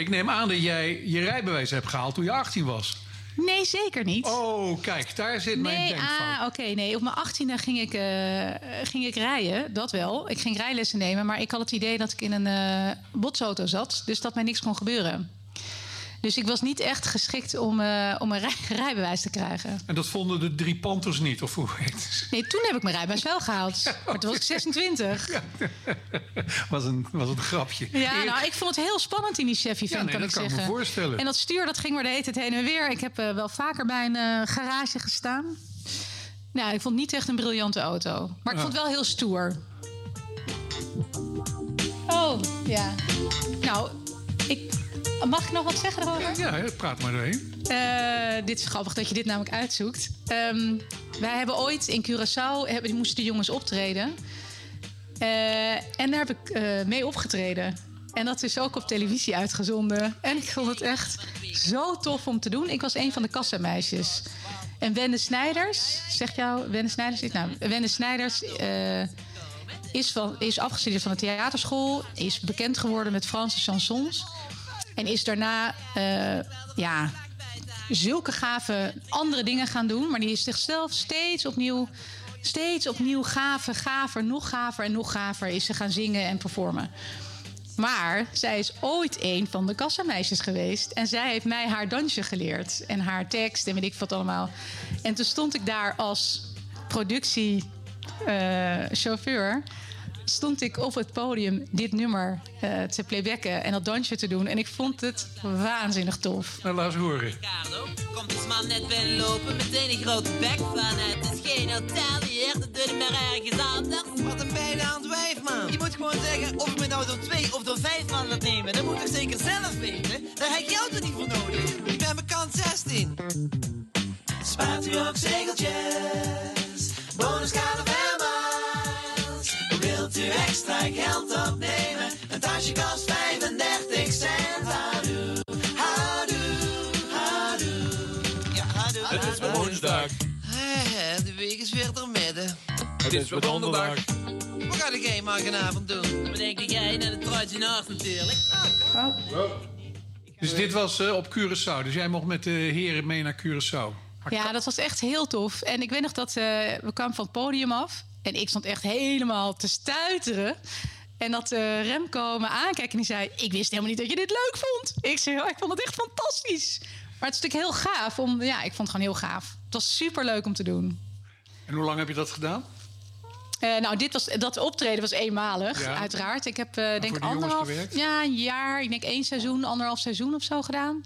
ik neem aan dat jij je rijbewijs hebt gehaald toen je 18 was. Nee, zeker niet. Oh, kijk, daar zit mijn Nee, denkfout. ah, oké. nee, op mijn achttiende ging ik, eh, ging ik rijden, dat wel. Ik ging rijlessen nemen, maar ik had het idee dat ik in een eh, botsauto zat. Dus dat mij niks kon gebeuren. Dus ik was niet echt geschikt om, eh, om een rij- rijbewijs te krijgen. En dat vonden de drie panters niet, of hoe heet het? Nee, toen heb ik mijn rijbewijs wel gehaald. Maar toen was ik 26. Ja, Was een, was een grapje. Eer- nou, ik vond het heel spannend in die Chevy van, Ja, nee, kan dat ik kan ik me voorstellen. En dat stuur, dat ging maar de hele tijd heen en weer. Ik heb eh, wel vaker bij een eh, garage gestaan. Nou, ik vond het niet echt een briljante auto. Maar ik Ja. vond het wel heel stoer. Oh, ja. Nou, ik... Mag ik nog wat zeggen erover? Ja, ja, praat maar doorheen. Eh, dit is grappig dat je dit namelijk uitzoekt. Ehm, wij hebben ooit in Curaçao... Hebben, moesten de jongens optreden. Eh, en daar heb ik eh, mee opgetreden. En dat is ook op televisie uitgezonden. En ik vond het echt zo tof om te doen. Ik was een van de kassameisjes. En Wende Snijders, zegt jou Wende Snijders? Nou, Wende Snijders eh, is, van, is afgestudeerd van de theaterschool. Is bekend geworden met Franse chansons. En is daarna eh, ja, zulke gave andere dingen gaan doen. Maar die is zichzelf steeds opnieuw, steeds opnieuw gaver, gaver, nog gaver en nog gaver is ze gaan zingen en performen. Maar zij is ooit een van de kassameisjes geweest. En zij heeft mij haar dansje geleerd. En haar tekst en weet ik wat allemaal. En toen stond ik daar als productiechauffeur. Stond ik op het podium dit nummer eh, te playbacken en dat dansje te doen. En ik vond het waanzinnig tof. Nou, laat eens horen. Ricardo komt die man net binnenlopen, meteen een grote bek van het is geen hotel hier, dat doe ik maar ergens anders. Wat een bijnaand wijf, man. Je moet gewoon zeggen of ik me nou door twee of door vijf man laat nemen. Dat moet ik zeker zelf weten. Daar heb je jou toch niet voor nodig. Ik ben bekant 16. Spaart u ook zegeltjes, miles. Wilt u extra geld opnemen? Een tasje kost 35 cent. Houdoe, houdoe, houdoe. Ja, houdoe. Het is weer woensdag. Eh, De week is weer door midden. Het is weer donderdag. Wat ga ik morgenavond doen? Dat bedenk jij naar de Trojan Nacht natuurlijk. Dus dit was eh, op Curaçao. Dus jij mocht met de heren mee naar Curaçao. Ja, dat was echt heel tof. En ik weet nog dat eh, we kwamen van het podium af. En ik stond echt helemaal te stuiteren. En dat eh, Remco me aankijkt en die zei... ik wist helemaal niet dat je dit leuk vond. Ik zei, ja, ik vond het echt fantastisch. Maar het is natuurlijk heel gaaf. Om, ja, ik vond het gewoon heel gaaf. Het was super leuk om te doen. En hoe lang heb je dat gedaan? Eh, nou, dit was, dat optreden was eenmalig, Ja. uiteraard. Ik heb eh denk anderhalf, ja, een jaar, ik denk één seizoen, anderhalf seizoen of zo gedaan.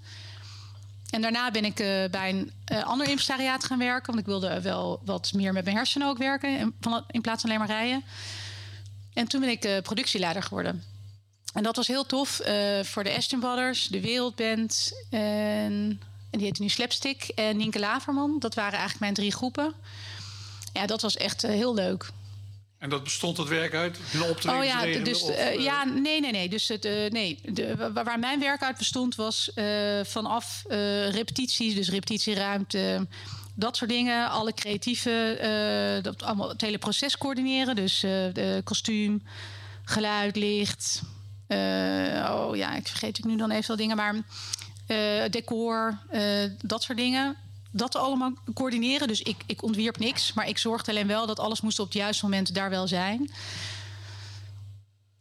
En daarna ben ik eh, bij een eh, ander impresariaat gaan werken. Want ik wilde wel wat meer met mijn hersenen ook werken. In, van, in plaats van alleen maar rijden. En toen ben ik eh, productieleider geworden. En dat was heel tof voor de Ashton Brothers, de Wereldband en, en die heette nu Slapstick en Nienke Laverman. Dat waren eigenlijk mijn drie groepen. Ja, dat was echt heel leuk. En dat bestond het werk uit? Een optreden? Oh ja, dus eh, ja, nee, nee, nee. Dus het, eh, nee, de, wa- waar mijn werk uit bestond was eh, vanaf eh, repetities, dus repetitieruimte, dat soort dingen, alle creatieve, eh, dat allemaal het hele proces coördineren, dus eh, de kostuum, geluid, licht. eh, oh ja, ik vergeet ik nu dan even wel dingen, maar eh, decor, eh, dat soort dingen. Dat allemaal coördineren. Dus ik, ik ontwierp niks. Maar ik zorgde alleen wel dat alles moest op het juiste moment daar wel zijn.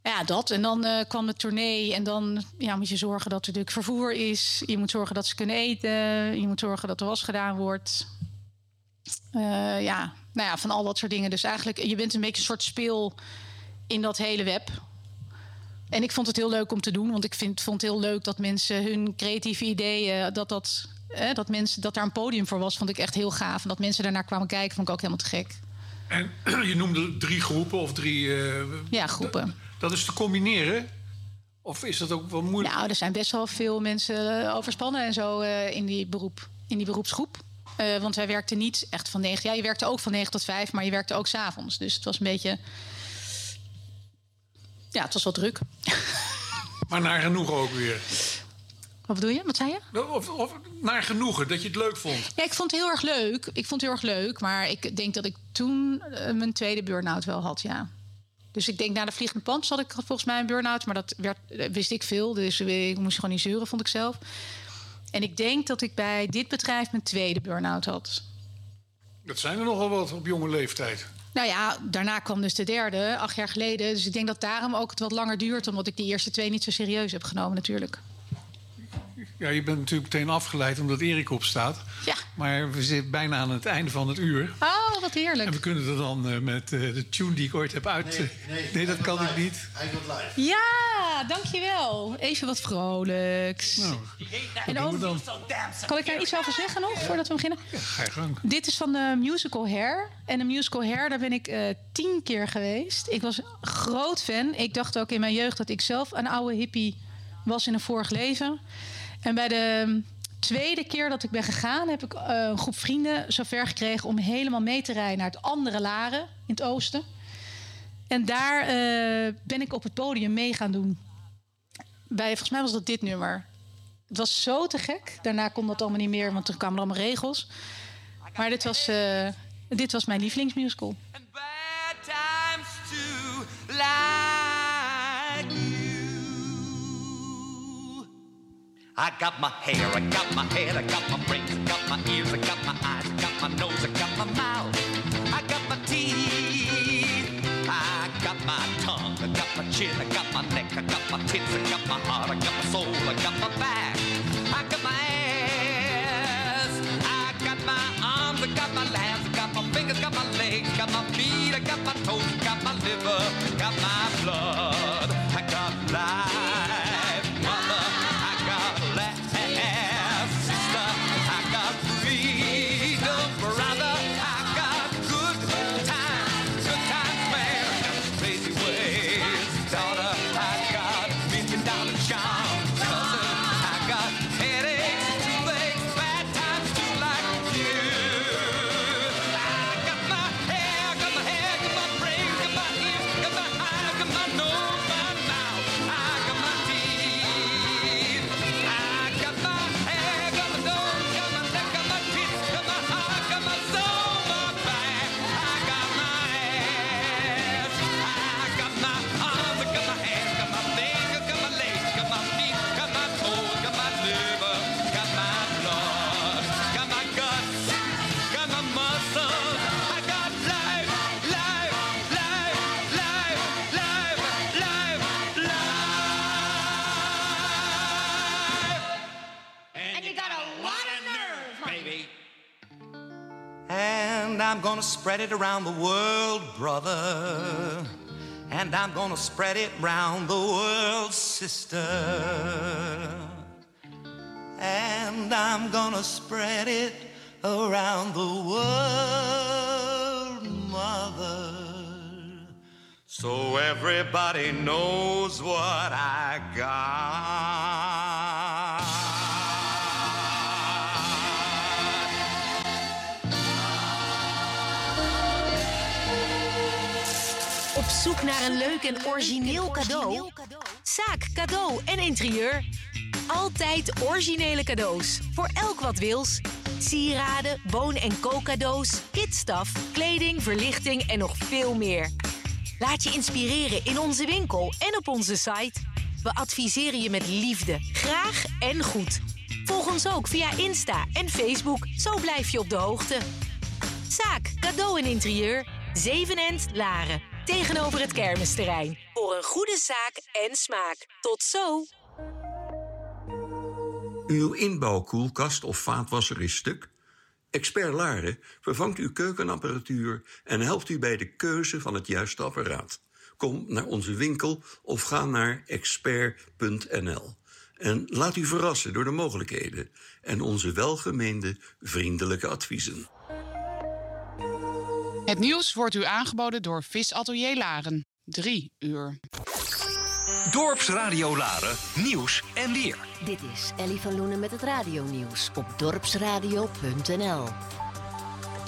Ja, dat. En dan eh, kwam de tournee. En dan ja, moet je zorgen dat er natuurlijk vervoer is. Je moet zorgen dat ze kunnen eten. Je moet zorgen dat er was gedaan wordt. Eh, ja, nou ja, van al dat soort dingen. Dus eigenlijk, je bent een beetje een soort speel in dat hele web. En ik vond het heel leuk om te doen. Want ik vind, vond het heel leuk dat mensen hun creatieve ideeën... dat, dat, eh, dat, mensen, dat daar een podium voor was, vond ik echt heel gaaf. En dat mensen daarnaar kwamen kijken, vond ik ook helemaal te gek. En je noemde drie groepen of drie... eh, Ja, groepen. Dat is te combineren? Of is dat ook wel moeilijk? Nou, er zijn best wel veel mensen eh, overspannen en zo eh, in, die beroep, in die beroepsgroep. Want wij werkten niet echt van 9. Ja, je werkte ook van 9 tot 5, maar je werkte ook s'avonds. Dus het was een beetje. Ja, het was wel druk. Maar naar genoegen ook weer. Wat bedoel je? Wat zei je? Of, of naar genoegen, dat je het leuk vond. Ja, ik vond het heel erg leuk. Ik vond het heel erg leuk, maar ik denk dat ik toen eh, mijn tweede burn-out wel had, ja. Dus ik denk na de vliegende pand had ik volgens mij een burn-out, maar dat werd, eh, wist ik veel. Dus ik moest gewoon niet zeuren, vond ik zelf. En ik denk dat ik bij dit bedrijf mijn tweede burn-out had. Dat zijn er nogal wat op jonge leeftijd. Nou ja, daarna kwam dus de derde, acht jaar geleden. Dus ik denk dat daarom ook het wat langer duurt, omdat ik die eerste twee niet zo serieus heb genomen, natuurlijk. Ja, je bent natuurlijk meteen afgeleid omdat Erik opstaat. Ja. Maar we zitten bijna aan het einde van het uur. Oh, wat heerlijk. En we kunnen er dan eh, met eh, de tune die ik ooit heb uit... Nee, dat kan ik niet. Hij wordt live. Ja, dankjewel. Even wat vrolijks. Nou, en over, dan? kan ik daar iets over zeggen nog, voordat we beginnen? Ga je gang. Dit is van de musical Hair. En de musical Hair, daar ben ik eh, tien keer geweest. Ik was groot fan. Ik dacht ook in mijn jeugd dat ik zelf een oude hippie was in een vorig leven. En bij de tweede keer dat ik ben gegaan, heb ik eh, een groep vrienden zover gekregen om helemaal mee te rijden naar het andere Laren in het oosten. En daar eh, ben ik op het podium mee gaan doen. Bij, volgens mij was dat dit nummer. Het was zo te gek. Daarna kon dat allemaal niet meer, want er kwamen allemaal regels. Maar dit was, eh, dit was mijn lievelingsmusical. I got my hair, I got my head, I got my brains, I got my ears, I got my eyes, I got my nose, I got my mouth, I got my teeth, I got my tongue, I got my chin, I got my neck, I got my tits, I got my heart, I got my soul, I got my back, spread it around the world, brother. And I'm gonna spread it round the world, sister. And I'm gonna spread it around the world, mother. So everybody knows what I got. Een leuk en origineel cadeau? Zaak, cadeau en interieur. Altijd originele cadeaus. Voor elk wat wils. Sieraden, woon- en kookcadeaus, kitstaf, kleding, verlichting en nog veel meer. Laat je inspireren in onze winkel en op onze site. We adviseren je met liefde, graag en goed. Volg ons ook via Insta en Facebook, zo blijf je op de hoogte. Zaak, cadeau en interieur, Zevenend, Laren. Tegenover het kermisterrein. Voor een goede zaak en smaak. Tot zo! Uw inbouwkoelkast of vaatwasser is stuk? Expert Laren vervangt uw keukenapparatuur en helpt u bij de keuze van het juiste apparaat. Kom naar onze winkel of ga naar expert.nl. En laat u verrassen door de mogelijkheden en onze welgemeende vriendelijke adviezen. Het nieuws wordt u aangeboden door Visatelier Laren. 3 uur. Dorpsradio Laren, nieuws en weer. Dit is Ellie van Loenen met het radionieuws op dorpsradio.nl.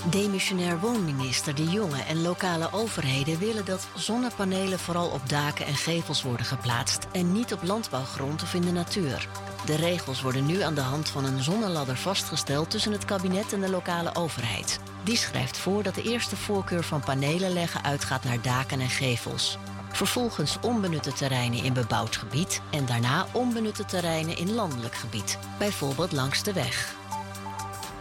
Demissionair woonminister De Jonge en lokale overheden willen dat zonnepanelen vooral op daken en gevels worden geplaatst en niet op landbouwgrond of in de natuur. De regels worden nu aan de hand van een zonneladder vastgesteld tussen het kabinet en de lokale overheid. Die schrijft voor dat de eerste voorkeur van panelen leggen uitgaat naar daken en gevels. Vervolgens onbenutte terreinen in bebouwd gebied en daarna onbenutte terreinen in landelijk gebied, bijvoorbeeld langs de weg.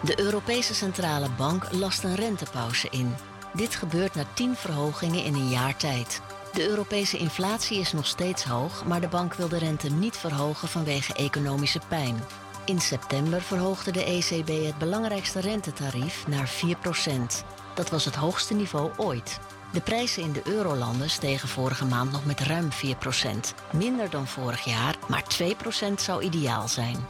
De Europese Centrale Bank last een rentepauze in. Dit gebeurt na tien verhogingen in een jaar tijd. De Europese inflatie is nog steeds hoog, maar de bank wil de rente niet verhogen vanwege economische pijn. In september verhoogde de ECB het belangrijkste rentetarief naar 4%. Dat was het hoogste niveau ooit. De prijzen in de eurolanden stegen vorige maand nog met ruim 4%. Minder dan vorig jaar, maar 2% zou ideaal zijn.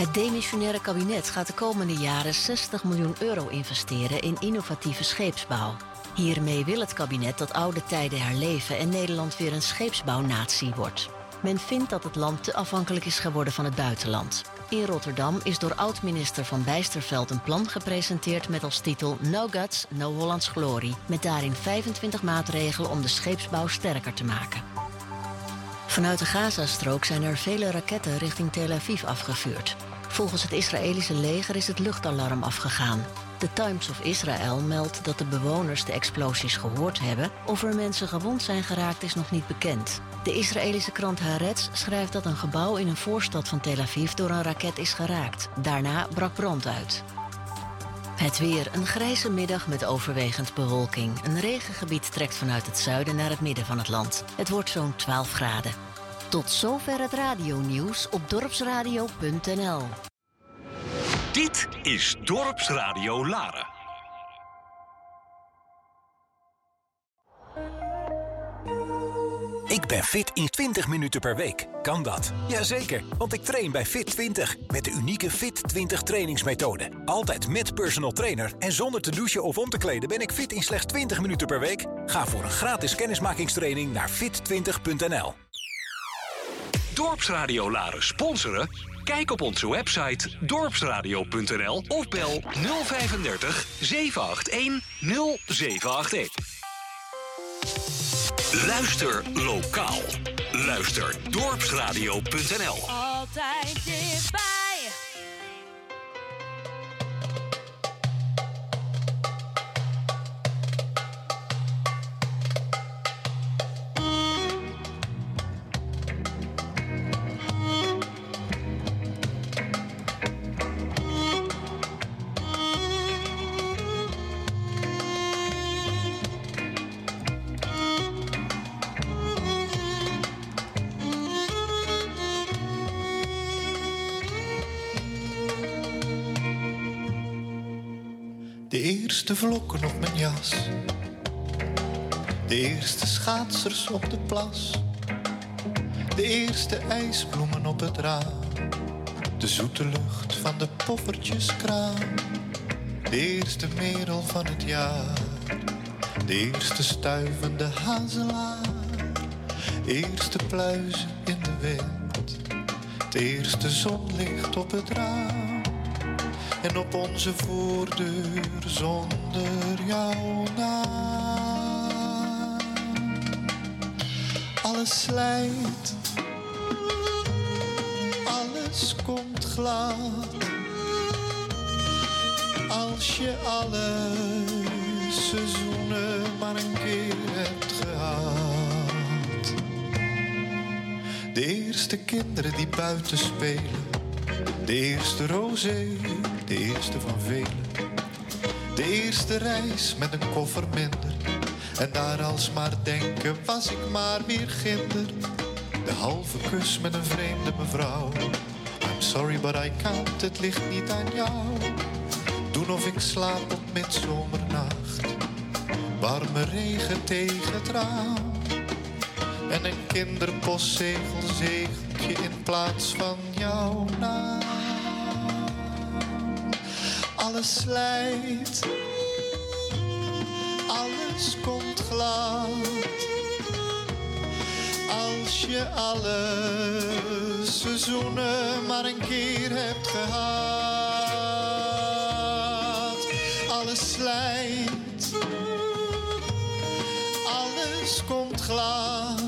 Het demissionaire kabinet gaat de komende jaren 60 miljoen euro investeren in innovatieve scheepsbouw. Hiermee wil het kabinet dat oude tijden herleven en Nederland weer een scheepsbouwnatie wordt. Men vindt dat het land te afhankelijk is geworden van het buitenland. In Rotterdam is door oud-minister Van Bijsterveld een plan gepresenteerd met als titel No Guts, No Hollands Glory. Met daarin 25 maatregelen om de scheepsbouw sterker te maken. Vanuit de Gazastrook zijn er vele raketten richting Tel Aviv afgevuurd. Volgens het Israëlische leger is het luchtalarm afgegaan. De Times of Israel meldt dat de bewoners de explosies gehoord hebben. Of er mensen gewond zijn geraakt is nog niet bekend. De Israëlische krant Haaretz schrijft dat een gebouw in een voorstad van Tel Aviv door een raket is geraakt. Daarna brak brand uit. Het weer. Een grijze middag met overwegend bewolking. Een regengebied trekt vanuit het zuiden naar het midden van het land. Het wordt zo'n 12 graden. Tot zover het radionieuws op dorpsradio.nl. Dit is Dorpsradio Laren. Ik ben fit in 20 minuten per week. Kan dat? Jazeker, want ik train bij Fit 20 met de unieke Fit 20 trainingsmethode. Altijd met personal trainer en zonder te douchen of om te kleden ben ik fit in slechts 20 minuten per week. Ga voor een gratis kennismakingstraining naar fit20.nl. Dorpsradio Laren sponsoren? Kijk op onze website dorpsradio.nl of bel 035 781 0781. Luister lokaal. Luister dorpsradio.nl. Altijd dichtbij. Eerste vlokken op mijn jas. De eerste schaatsers op de plas. De eerste ijsbloemen op het raam. De zoete lucht van de poffertjeskraam. De eerste merel van het jaar. De eerste stuivende hazelaar. Eerste pluizen in de wind. Het eerste zonlicht op het raam. En op onze voordeur zonder jouw naam. Alles slijt. Alles komt glad. Als je alle seizoenen maar een keer hebt gehad. De eerste kinderen die buiten spelen. De eerste rosé, de eerste van velen. De eerste reis met een koffer minder. En daar alsmaar denken was ik maar weer ginder. De halve kus met een vreemde mevrouw. I'm sorry but I can't, het ligt niet aan jou. Doen of ik slaap op midzomernacht. Warme regen tegen het raam. En een kinderpostzegelzegeltje in plaats van jouw naam. Alles slijt. Alles komt glad. Als je alle seizoenen maar een keer hebt gehad. Alles slijt. Alles komt glad.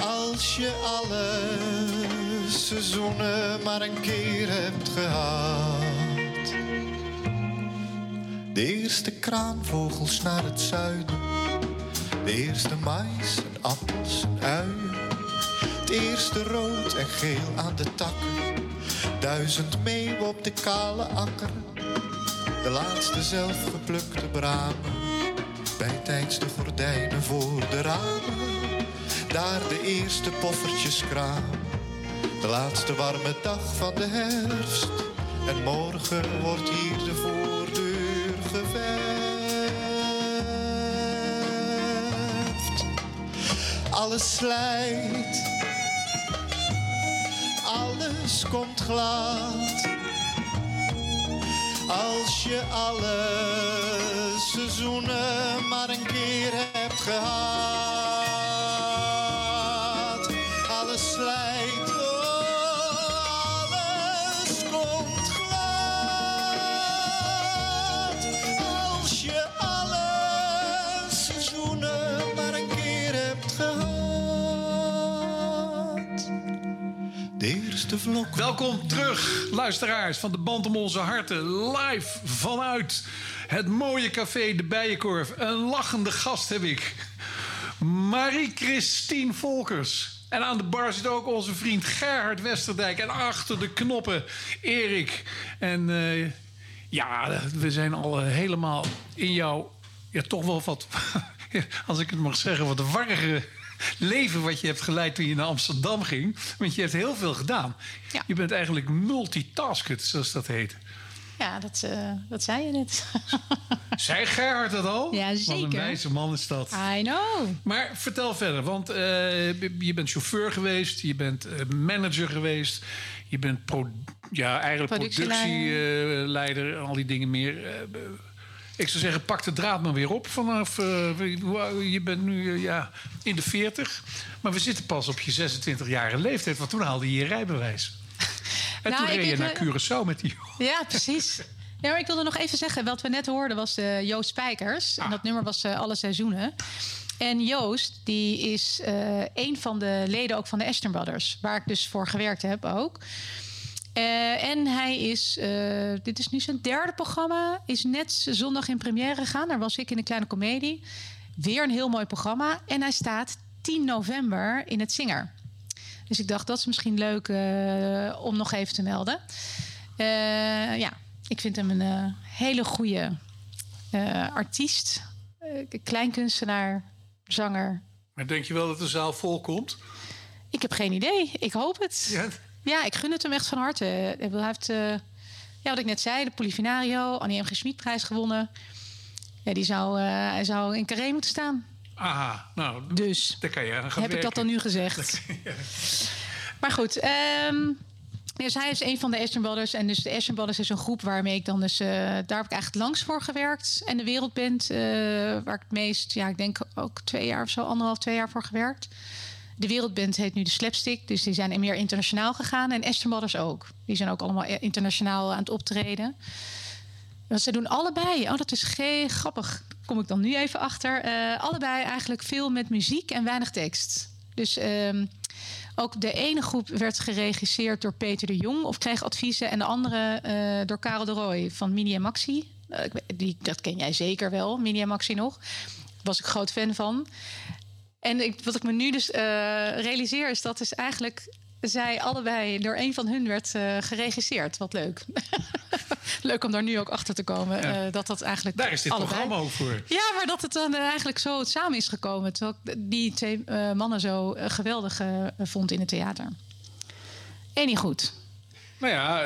Als je alle seizoenen maar een keer hebt gehad. De eerste kraanvogels naar het zuiden. De eerste mais en appels en uien. Het eerste rood en geel aan de takken. Duizend meeuwen op de kale akker. De laatste zelfgeplukte bramen. Bijtijds de gordijnen voor de ramen. Daar de eerste poffertjeskraam. De laatste warme dag van de herfst. En morgen wordt hier de voordeur geverfd. Alles slijt. Alles komt glad. Als je alle seizoenen maar een keer hebt gehad. Welkom terug, luisteraars van de Band om onze harten. Live vanuit het mooie café De Bijenkorf. Een lachende gast heb ik. Marie-Christine Volkers. En aan de bar zit ook onze vriend Gerhard Westerdijk. En achter de knoppen Erik. En eh, ja, we zijn al eh, helemaal in jouw... Ja, toch wel wat... Als ik het mag zeggen, wat warrige leven wat je hebt geleid toen je naar Amsterdam ging. Want je hebt heel veel gedaan. Je bent eigenlijk multitasked, zoals dat heet. Ja, dat, eh, dat zei je net. Zei Gerhard dat al? Ja, Wat een zeker. wijze man is dat. I know. Maar vertel verder, want eh, je bent chauffeur geweest, je bent eh, manager geweest, je bent pro ja, eigenlijk Productieleider. productieleider, al die dingen meer. Ik zou zeggen, pak de draad maar weer op vanaf. eh, je bent nu eh, ja, in de 40, maar we zitten pas op je 26-jarige leeftijd, want toen haalde je je rijbewijs. En Nou, toen ik- reed je naar Curaçao met die. Ja, precies. Ja, maar ik wilde nog even zeggen, wat we net hoorden was eh, Joost Spijkers. En dat nummer was eh, Alle Seizoenen. En Joost, die is eh, een van de leden ook van de Ashton Brothers. Waar ik dus voor gewerkt heb ook. Eh, en hij is, eh, dit is nu zijn derde programma, is net zondag in première gegaan. Daar was ik in een kleine komedie. Weer een heel mooi programma. En hij staat 10 november in het Zinger. Dus ik dacht, dat is misschien leuk eh, om nog even te melden. Ja, ik vind hem een hele goede artiest. kleinkunstenaar, zanger. Maar denk je wel dat de zaal vol komt? Ik heb geen idee. Ik hoop het. Ja, ik gun het hem echt van harte. Hij heeft, eh, ja, wat ik net zei, de Polifinario, Annie M. G. Schmid-prijs gewonnen. Ja, die zou, eh, hij zou in Carré moeten staan. Aha, nou, dus daar kan je aan gaan heb ik dat dan nu gezegd? Maar goed, Nee, dus hij is een van de Ashton Brothers. En dus de Ashton Brothers is een groep waarmee ik dan dus... eh, daar heb ik eigenlijk langs voor gewerkt. En de Wereldband, eh, waar ik het meest... Ja, ik denk ook twee jaar of zo, anderhalf, twee jaar voor gewerkt. De Wereldband heet nu de Slapstick. Dus die zijn meer internationaal gegaan. En Ashton Brothers ook. Die zijn ook allemaal internationaal aan het optreden. Want ze doen allebei. Oh, dat is geen grappig. Kom ik dan nu even achter. Eh, allebei eigenlijk veel met muziek en weinig tekst. Dus ehm, ook de ene groep werd geregisseerd door Peter de Jong of kreeg adviezen. En de andere eh, door Karel de Roy van Mini en Maxi. Eh, die, dat ken jij zeker wel, Mini en Maxi nog. Was ik groot fan van. En ik, wat ik me nu dus eh, realiseer is dat dus eigenlijk zij allebei door een van hun werd eh, geregisseerd. Wat leuk. leuk om daar nu ook achter te komen. Ja. eh, dat dat eigenlijk Daar is dit allebei... programma ook voor. Ja, maar dat het dan eigenlijk zo samen is gekomen. Terwijl ik die twee mannen zo geweldig vond in het theater. En niet goed. Nou ja,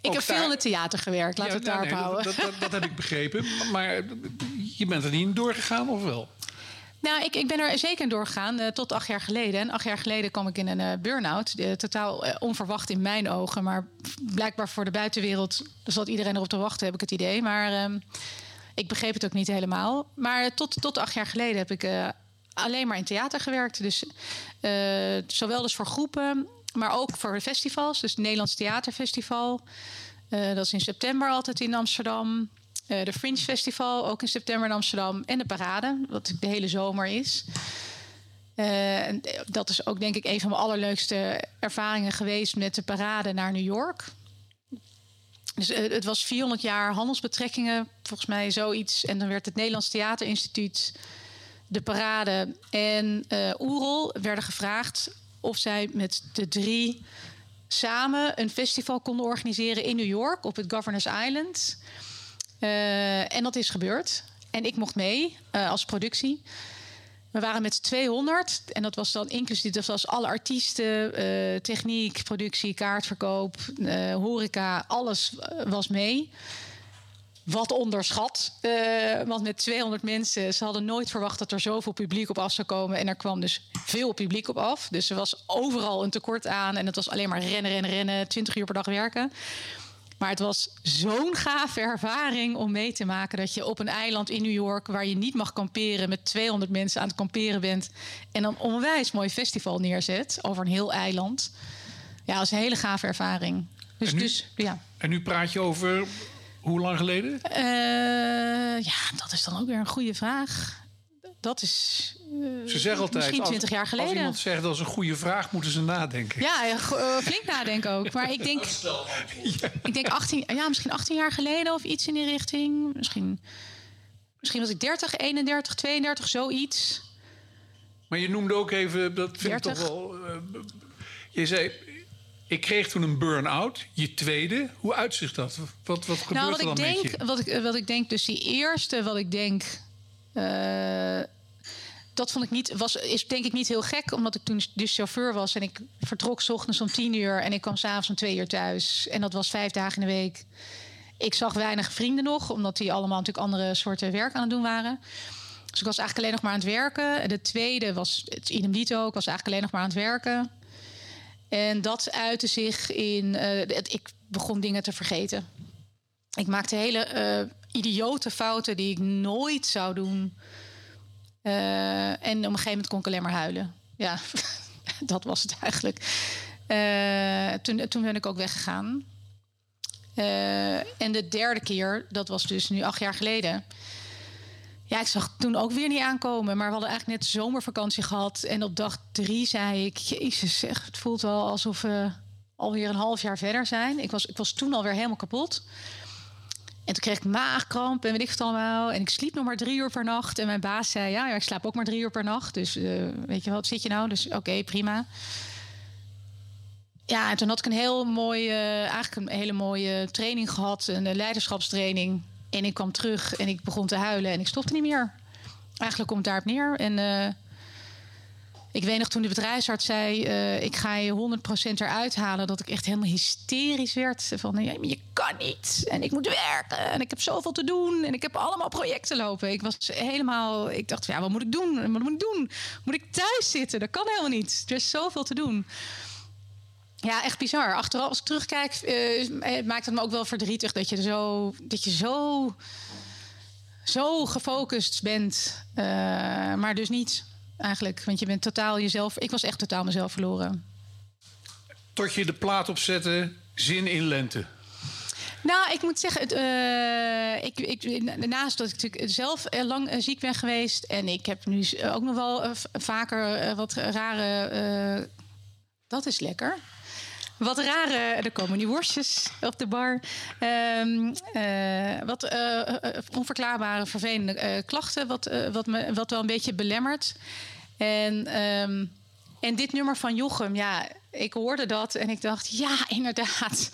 Ik heb veel in het theater gewerkt. Laten we het nee, daarop houden. dat, dat, dat heb ik begrepen. Maar je bent er niet in doorgegaan, of wel? Nou, ik, ik ben er zeker in doorgegaan, eh, tot acht jaar geleden. En acht jaar geleden kwam ik in een eh, burn-out. Eh, totaal onverwacht in mijn ogen. Maar blijkbaar voor de buitenwereld zat iedereen erop te wachten, heb ik het idee. Maar ehm, ik begreep het ook niet helemaal. Maar tot, tot acht jaar geleden heb ik alleen maar in theater gewerkt. Dus zowel dus voor groepen, maar ook voor festivals. Dus het Nederlands Theaterfestival. Dat is in september altijd in Amsterdam. Eh, de Fringe Festival, ook in september in Amsterdam. En de Parade, wat de hele zomer is. Eh, en dat is ook denk ik een van mijn allerleukste ervaringen geweest met de Parade naar New York. Dus eh, het was 400 jaar handelsbetrekkingen, volgens mij zoiets. En dan werd het Nederlands Theaterinstituut, de Parade en eh Oerol werden gevraagd of zij met de drie samen een festival konden organiseren in New York op het Governors Island. Eh, en dat is gebeurd. En ik mocht mee eh, als productie. We waren met z'n 200 en dat was dan inclusief, dat was alle artiesten, eh, techniek, productie, kaartverkoop, horeca, alles was mee. Wat onderschat, eh, want met 200 mensen, ze hadden nooit verwacht dat er zoveel publiek op af zou komen. En er kwam dus veel publiek op af. Dus er was overal een tekort aan en het was alleen maar rennen, rennen, rennen, 20 uur per dag werken. Maar het was zo'n gave ervaring om mee te maken dat je op een eiland in New York, waar je niet mag kamperen, met 200 mensen aan het kamperen bent. En dan een onwijs mooi festival neerzet over een heel eiland. Ja, dat is een hele gave ervaring. Dus, En nu- dus ja. En nu praat je over hoe lang geleden? Eh, ja, dat is dan ook weer een goede vraag. Dat is eh, Ze zeggen altijd, misschien als- 20 jaar Als geleden. iemand zegt dat is een goede vraag, moeten ze nadenken. Ja, go- eh, flink nadenken ook. Maar ik denk, ik denk 18, ja, misschien 18 jaar geleden of iets in die richting. Misschien, misschien was ik 30, 31, 32, zoiets. Maar je noemde ook even, dat vind ik 30. toch wel... eh, je zei, ik kreeg toen een burn-out, je tweede. Hoe uitzicht dat? Wat, wat gebeurt nou, wat er ik dan met denk, je? wat ik, eh, wat ik denk, dus die eerste, wat ik denk. eh, dat vond ik niet, was, is denk ik niet heel gek, omdat ik toen dus chauffeur was en ik vertrok 's ochtends om tien uur en ik kwam s'avonds om twee uur thuis. En dat was vijf dagen in de week. Ik zag weinig vrienden nog, omdat die allemaal natuurlijk andere soorten werk aan het doen waren. Dus ik was eigenlijk alleen nog maar aan het werken. En de tweede was het idem dito. Ik was eigenlijk alleen nog maar aan het werken. En dat uitte zich in... eh, ik begon dingen te vergeten. Ik maakte hele eh, idiote fouten die ik nooit zou doen. Eh, en op een gegeven moment kon ik alleen maar huilen. Ja, dat was het eigenlijk. Eh, toen, toen ben ik ook weggegaan. Eh, en de derde keer, dat was dus nu acht jaar geleden. Ja, ik zag toen ook weer niet aankomen. Maar we hadden eigenlijk net zomervakantie gehad. En op dag drie zei ik... Jezus, zeg, het voelt wel alsof we alweer een half jaar verder zijn. Ik was, ik was toen alweer helemaal kapot. En toen kreeg ik maagkramp en weet ik het allemaal. En ik sliep nog maar drie uur per nacht. En mijn baas zei, ja, ik slaap ook maar drie uur per nacht. Dus eh, weet je wat, zit je nou? Dus oké, prima. Ja, en toen had ik een heel mooie, eigenlijk een hele mooie training gehad. Een leiderschapstraining. En ik kwam terug en ik begon te huilen en ik stopte niet meer. Eigenlijk komt het daarop neer. En eh, ik weet nog toen de bedrijfsarts zei... eh, ik ga je 100% eruit halen... dat ik echt helemaal hysterisch werd. Van, je kan niet. En ik moet werken. En ik heb zoveel te doen. En ik heb allemaal projecten lopen. Ik was helemaal... Ik dacht, ja, wat moet ik doen? Wat moet ik doen? Moet ik thuis zitten? Dat kan helemaal niet. Er is zoveel te doen. Ja, echt bizar. Achteraf, als ik terugkijk, eh, maakt het me ook wel verdrietig dat je zo, dat je zo, zo gefocust bent. Maar dus niet eigenlijk. Want je bent totaal jezelf. Ik was echt totaal mezelf verloren. Tot je de plaat opzette, zin in lente. Nou, ik moet zeggen, het, eh, ik, ik, naast dat ik natuurlijk zelf eh, lang eh, ziek ben geweest... en ik heb nu ook nog wel vaker wat rare... dat is lekker. Wat rare, er komen nu worstjes op de bar. Ehm, eh, wat eh, onverklaarbare, vervelende klachten, wat, wat, me, wat wel een beetje belemmert. En, ehm, en dit nummer van Jochem, ja, ik hoorde dat en ik dacht, ja, inderdaad.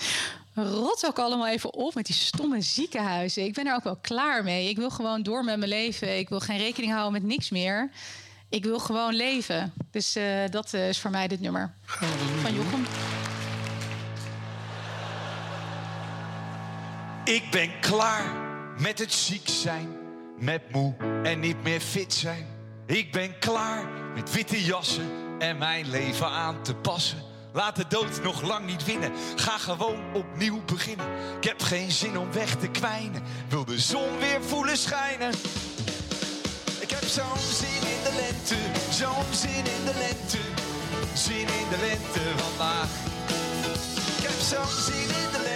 Rot ook allemaal even op met die stomme ziekenhuizen. Ik ben er ook wel klaar mee. Ik wil gewoon door met mijn leven. Ik wil geen rekening houden met niks meer. Ik wil gewoon leven. Dus dat is voor mij dit nummer van Jochem. Ik ben klaar met het ziek zijn, met moe en niet meer fit zijn. Ik ben klaar met witte jassen en mijn leven aan te passen. Laat de dood nog lang niet winnen, ga gewoon opnieuw beginnen. Ik heb geen zin om weg te kwijnen, wil de zon weer voelen schijnen. Ik heb zo'n zin in de lente, zo'n zin in de lente. Zin in de lente vandaag. Ik heb zo'n zin in de lente,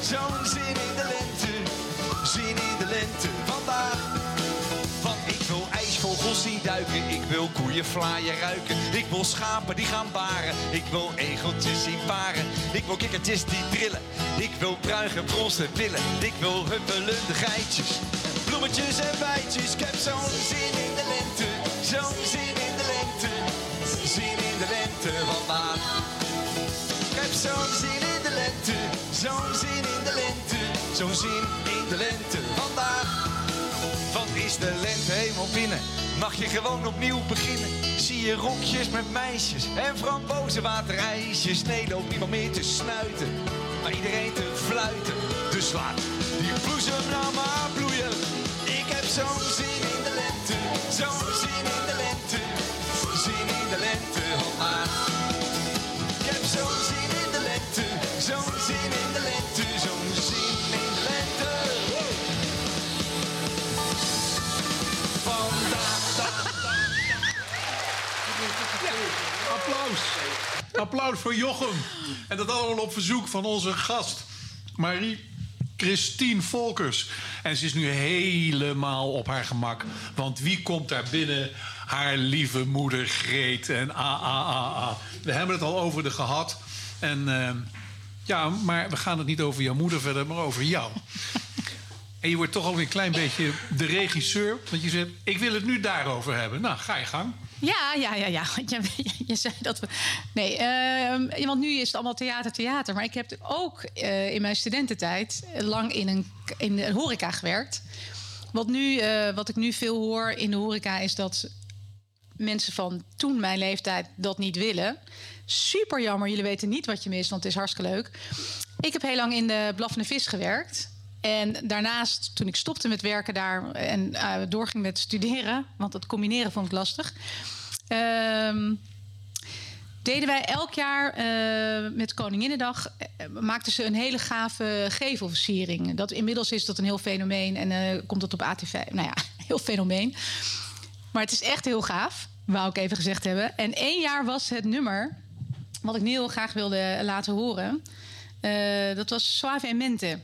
zo'n zin in de lente. Zin in de lente vandaag. Want ik wil ijsvogels zien duiken, ik wil koeien vlaaien ruiken. Ik wil schapen die gaan baren, ik wil egeltjes zien paren. Ik wil kikkertjes die trillen, ik wil bruige bronzen pillen. Ik wil huppelende geitjes, bloemetjes en bijtjes. Ik heb zo'n zin in de lente, zo'n zin in de lente. Zin in de lente vandaag. Ik heb zo'n zin in zo'n zin in de lente, zo'n zin in de lente vandaag. Want is de lente helemaal binnen, mag je gewoon opnieuw beginnen. Zie je rokjes met meisjes en frambozenwaterijsjes. Nee, loopt niemand meer te snuiten, maar iedereen te fluiten. Dus laat die bloesem nou maar bloeien. Ik heb zo'n zin in de lente, zo'n zin in de lente, Applaus voor Jochem. En dat allemaal op verzoek van onze gast, Marie-Christine Volkers. En ze is nu helemaal op haar gemak. Want wie komt daar binnen? Haar lieve moeder Greet. En ah, ah, ah, ah. We hebben het al over de gehad. En eh, ja, maar we gaan het niet over jouw moeder verder, maar over jou. En je wordt toch ook een klein beetje de regisseur. Want je zegt, ik wil het nu daarover hebben. Nou, ga je gang. Ja, ja, ja, ja. Je, je zei dat we. Nee, ehm, want nu is het allemaal theater, theater. Maar ik heb ook eh, in mijn studententijd lang in een, in de horeca gewerkt. Wat, nu, eh, wat ik nu veel hoor in de horeca is dat mensen van toen mijn leeftijd dat niet willen. Super jammer, jullie weten niet wat je mist, want het is hartstikke leuk. Ik heb heel lang in de blaffende vis gewerkt. En daarnaast, toen ik stopte met werken daar en eh, doorging met studeren, want het combineren vond ik lastig, ehm, deden wij elk jaar eh, met Koninginnedag eh, maakten ze een hele gave gevelversiering. Dat inmiddels is dat een heel fenomeen en komt dat op ATV. Nou ja, heel fenomeen. Maar het is echt heel gaaf, wou ik even gezegd hebben. En één jaar was het nummer wat ik nu heel graag wilde laten horen. Dat was Suave en Mente.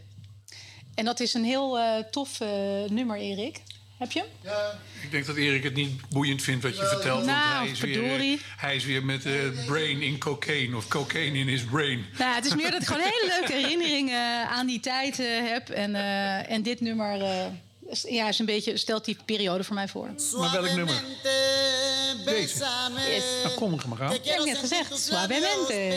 En dat is een heel eh, tof eh, nummer, Erik. Heb je hem? Ik denk dat Erik het niet boeiend vindt wat je Wel, vertelt. nou, want hij is, weer, verdorie. hij is weer met eh, brain in cocaine. Of cocaine in his brain. Nou, het is meer dat ik gewoon hele leuke herinneringen aan die tijd eh, heb. En, eh, en dit nummer eh, is- ja, is een beetje, stelt die periode voor mij voor. Maar welk nummer? Deze. Yes. Nou, kom er maar aan. Ik heb net gezegd, suavemente.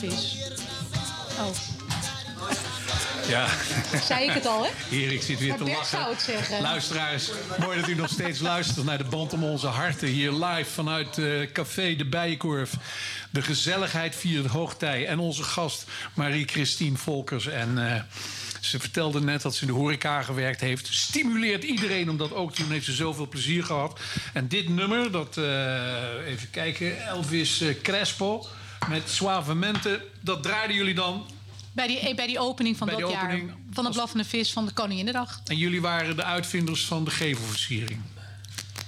de vis. Oh, Ja. zei ik het al, hè? Erik zit weer Maar te Bert lachen. zou het zeggen. Luisteraars, mooi dat u nog steeds luistert naar de Band om onze harten. Hier live vanuit eh, Café de Bijenkorf. De gezelligheid viert hoogtij. En onze gast Marie-Christine Volkers. En eh, ze vertelde net dat ze in de horeca gewerkt heeft. Stimuleert iedereen om dat ook te doen. Heeft ze zoveel plezier gehad. En dit nummer, dat, eh, even kijken, Elvis Crespo met Suavemente. Dat draaiden jullie dan Bij die, bij die opening van Bij dat jaar. Van de blaffende vis van de Koninginnedag. En jullie waren de uitvinders van de gevelversiering.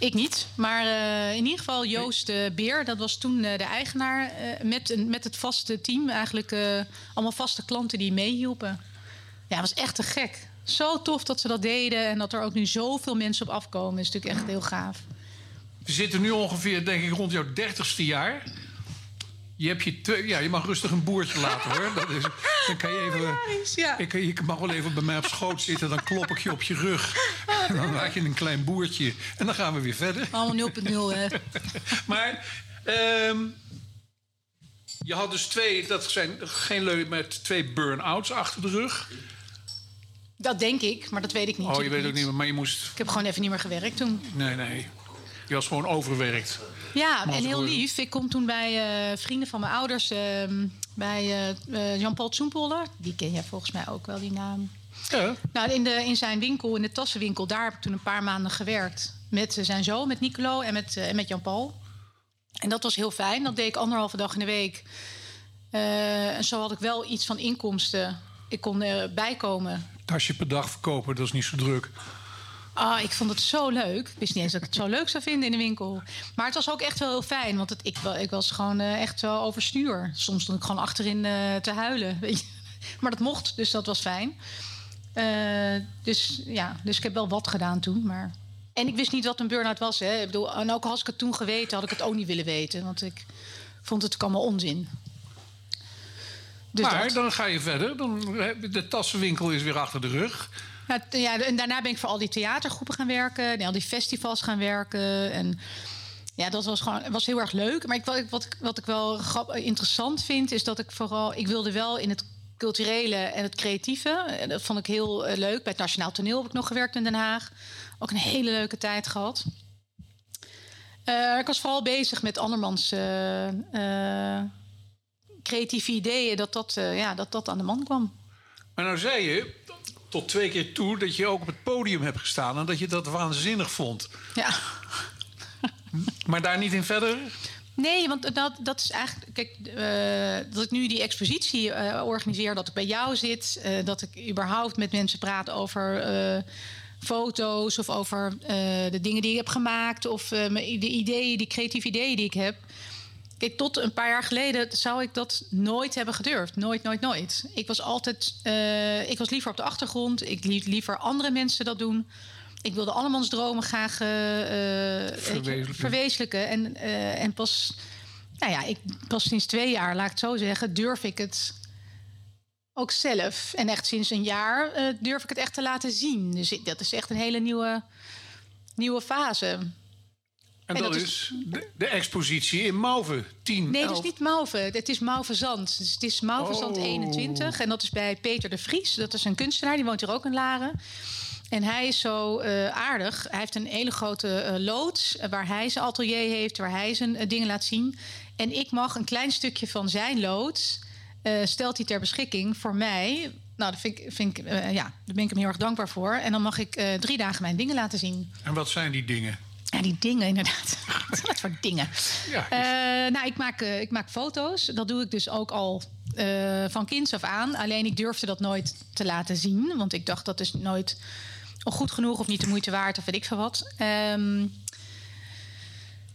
Ik niet, maar eh, in ieder geval Joost de Beer, dat was toen eh, de eigenaar, eh, met, een, met het vaste team. Eigenlijk eh, allemaal vaste klanten die meehielpen. Ja, was echt te gek. Zo tof dat ze dat deden en dat er ook nu zoveel mensen op afkomen. is natuurlijk echt heel gaaf. We zitten nu ongeveer, denk ik, rond jouw dertigste jaar. Je, hebt je, twee- ja, je mag rustig een boertje laten hoor. Dat is, dan kan je even. Ik, mag wel even bij mij op schoot zitten, dan klop ik je op je rug. En dan maak je een klein boertje. En dan gaan we weer verder. Allemaal 0.0 hè. Maar ehm, je had dus twee, dat zijn geen leuk, met twee burn-outs achter de rug. Dat denk ik, maar dat weet ik niet. Oh, je weet ook niet meer, maar je moest. Ik heb gewoon even niet meer gewerkt toen. Nee, nee. Je was gewoon overwerkt. Ja, en heel lief. Ik kom toen bij eh, vrienden van mijn ouders, ehm, bij eh, eh, Jan-Paul Tsoempoller. Die ken jij volgens mij ook wel, die naam. Ja. Nou, in, de, in zijn winkel, in de tassenwinkel, daar heb ik toen een paar maanden gewerkt. Met zijn zoon, met Nicolo en met, eh, en met Jan-Paul. En dat was heel fijn. Dat deed ik anderhalve dag in de week. Eh, en zo had ik wel iets van inkomsten. Ik kon er bijkomen. Tasje per dag verkopen, dat is niet zo druk. Ah, ik vond het zo leuk. Ik wist niet eens dat ik het zo leuk zou vinden in de winkel. Maar het was ook echt wel heel fijn. Want het, ik, ik was gewoon eh, echt wel overstuur. Soms stond ik gewoon achterin eh, te huilen. Weet je. Maar dat mocht, dus dat was fijn. Eh, dus ja, dus ik heb wel wat gedaan toen. Maar... En ik wist niet wat een burn-out was. Hè. Ik bedoel, en ook als ik het toen geweten, had ik het ook niet willen weten. Want ik vond het ook allemaal onzin. Dus maar dat. dan ga je verder. Dan, de tassenwinkel is weer achter de rug. T- ja, en daarna ben ik voor al die theatergroepen gaan werken. En al die festivals gaan werken. En ja, dat was gewoon was heel erg leuk. Maar ik, wat, ik- wat, wat ik wel interessant vind, is dat ik vooral... Ik wilde wel in het culturele en het creatieve. En dat vond ik heel eh, leuk. Bij het Nationaal Toneel heb ik nog gewerkt in Den Haag. Ook een hele leuke tijd gehad. Eh, ik was vooral bezig met andermans eh, creatieve ideeën. Dat dat, ja, dat dat aan de man kwam. Maar nou zei je tot twee keer toe dat je ook op het podium hebt gestaan en dat je dat waanzinnig vond. Ja. Maar daar niet in verder? Nee, want dat, dat is eigenlijk. Kijk, eh, dat ik nu die expositie eh, organiseer, dat ik bij jou zit, eh, dat ik überhaupt met mensen praat over foto's of over de dingen die ik heb gemaakt of de ideeën, die creatieve ideeën die ik heb. Kijk, tot een paar jaar geleden zou ik dat nooit hebben gedurfd. Nooit, nooit, nooit. Ik was altijd. eh, ik was liever op de achtergrond. Ik liet liever andere mensen dat doen. Ik wilde allemans dromen graag eh, eh, je, Verwezenlijken. En, en pas, nou ja, ik, pas sinds twee jaar, laat ik het zo zeggen, durf ik het ook zelf. En echt sinds een jaar durf ik het echt te laten zien. Dus ik- dat is echt een hele nieuwe, nieuwe fase. En, En dat, dat is- de, de expositie in Mauve, 10, Nee, het 11. is niet Mauve. Het is Mauve Zand. Dus het is Mauve Zand Oh. 21. En dat is bij Peter de Vries. Dat is een kunstenaar, die woont hier ook in Laren. En hij is zo eh, aardig. Hij heeft een hele grote eh, loods eh, waar hij zijn atelier heeft, waar hij zijn dingen laat zien. En ik mag een klein stukje van zijn loods, stelt hij ter beschikking voor mij. Nou, dat vind ik, vind ik, ja, daar ben ik hem heel erg dankbaar voor. En dan mag ik drie dagen mijn dingen laten zien. En wat zijn die dingen? Ja, die dingen inderdaad. Wat voor dingen? Ja, Eh, nou, ik maak, eh, ik maak foto's. Dat doe ik dus ook al eh, van kinds af aan. Alleen ik durfde dat nooit te laten zien. Want ik dacht dat is nooit goed genoeg of niet de moeite waard of weet ik veel wat. Ehm,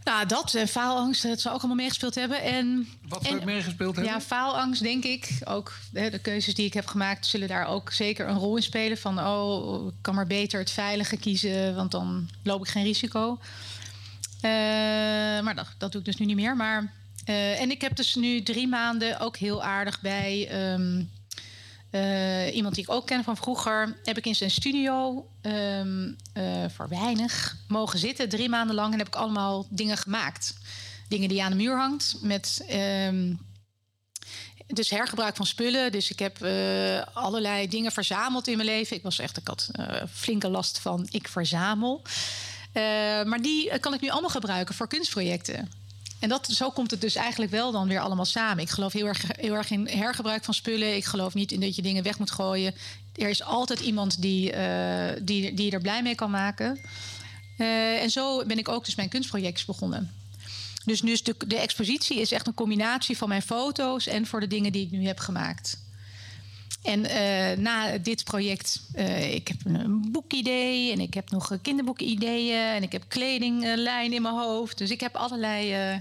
nou, dat en faalangst, dat zou ook allemaal meegespeeld hebben. En, Wat zou meegespeeld hebben? Ja, faalangst denk ik. Ook hè, de keuzes die ik heb gemaakt zullen daar ook zeker een rol in spelen. Van, oh, ik kan maar beter het veilige kiezen, want dan loop ik geen risico. Eh, maar dat, dat doe ik dus nu niet meer. Maar, eh, en ik heb dus nu drie maanden ook heel aardig bij ehm, eh, iemand die ik ook ken van vroeger. Heb ik in zijn studio ehm, eh, voor weinig mogen zitten, drie maanden lang. En heb ik allemaal dingen gemaakt. Dingen die aan de muur hangt. Met ehm, dus hergebruik van spullen. Dus ik heb eh, allerlei dingen verzameld in mijn leven. Ik was echt, ik had flinke last van ik verzamel. Maar die kan ik nu allemaal gebruiken voor kunstprojecten. En dat, zo komt het dus eigenlijk wel dan weer allemaal samen. Ik geloof heel erg, heel erg in hergebruik van spullen. Ik geloof niet in dat je dingen weg moet gooien. Er is altijd iemand die, eh, die, die je er blij mee kan maken. Eh, en zo ben ik ook dus mijn kunstprojectjes begonnen. Dus, dus de, de expositie is echt een combinatie van mijn foto's en voor de dingen die ik nu heb gemaakt. En eh, na dit project, eh, ik heb een, boekidee en ik heb nog kinderboekenideeën en ik heb kledinglijn in mijn hoofd. Dus ik heb allerlei, eh,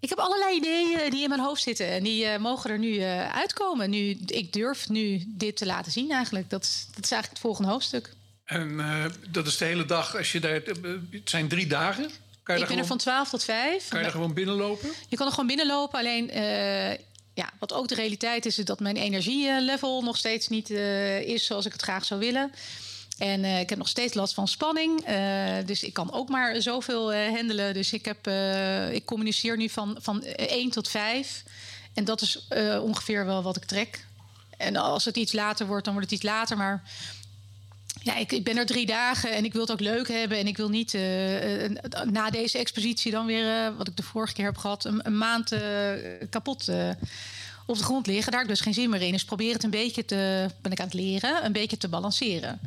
ik heb allerlei ideeën die in mijn hoofd zitten en die mogen er nu uitkomen. Nu, ik durf nu dit te laten zien eigenlijk. Dat, is- dat is eigenlijk het volgende hoofdstuk. En dat is de hele dag, als je daar, het zijn drie dagen. Kan je, ik ben gewoon, er van 12 tot 5. kan je daar gewoon binnenlopen? Je kan er gewoon binnenlopen. Alleen, ja, wat ook de realiteit is, is dat mijn energielevel nog steeds niet eh, is zoals ik het graag zou willen. En eh, ik heb nog steeds last van spanning. eh, dus ik kan ook maar zoveel handelen. Dus ik, heb, ik communiceer nu van, van 1 tot 5. En dat is ongeveer wel wat ik trek. En als het iets later wordt, dan wordt het iets later. Maar ja, ik, ik ben er drie dagen en ik wil het ook leuk hebben. En ik wil niet eh, na deze expositie dan weer, eh, wat ik de vorige keer heb gehad, een, een maand eh, kapot op de grond liggen. Daar heb ik dus geen zin meer in. Dus probeer het een beetje te, ben ik aan het leren, een beetje te balanceren.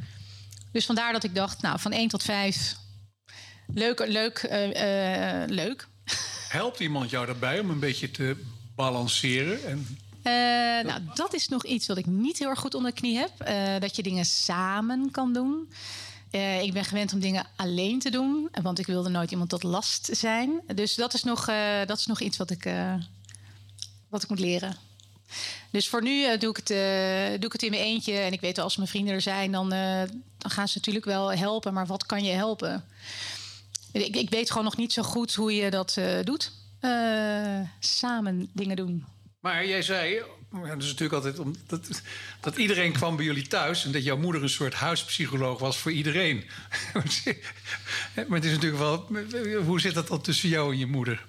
Dus vandaar dat ik dacht, nou, van 1 tot 5, leuk, leuk, leuk. Helpt iemand jou daarbij om een beetje te balanceren? En nou, dat is nog iets wat ik niet heel erg goed onder de knie heb. Eh, dat je dingen samen kan doen. Eh, ik ben gewend om dingen alleen te doen, want ik wilde nooit iemand tot last zijn. Dus dat is nog, eh, dat is nog iets wat ik, eh, wat ik moet leren. Dus voor nu eh, doe, ik het, eh, doe ik het in mijn eentje. En ik weet wel, als mijn vrienden er zijn, dan, eh, dan gaan ze natuurlijk wel helpen. Maar wat kan je helpen? Ik, ik weet gewoon nog niet zo goed hoe je dat eh, doet. Eh, samen dingen doen. Maar jij zei, dat is natuurlijk altijd om, dat, dat iedereen kwam bij jullie thuis en dat jouw moeder een soort huispsycholoog was voor iedereen. maar het is natuurlijk wel. Hoe zit dat dan tussen jou en je moeder?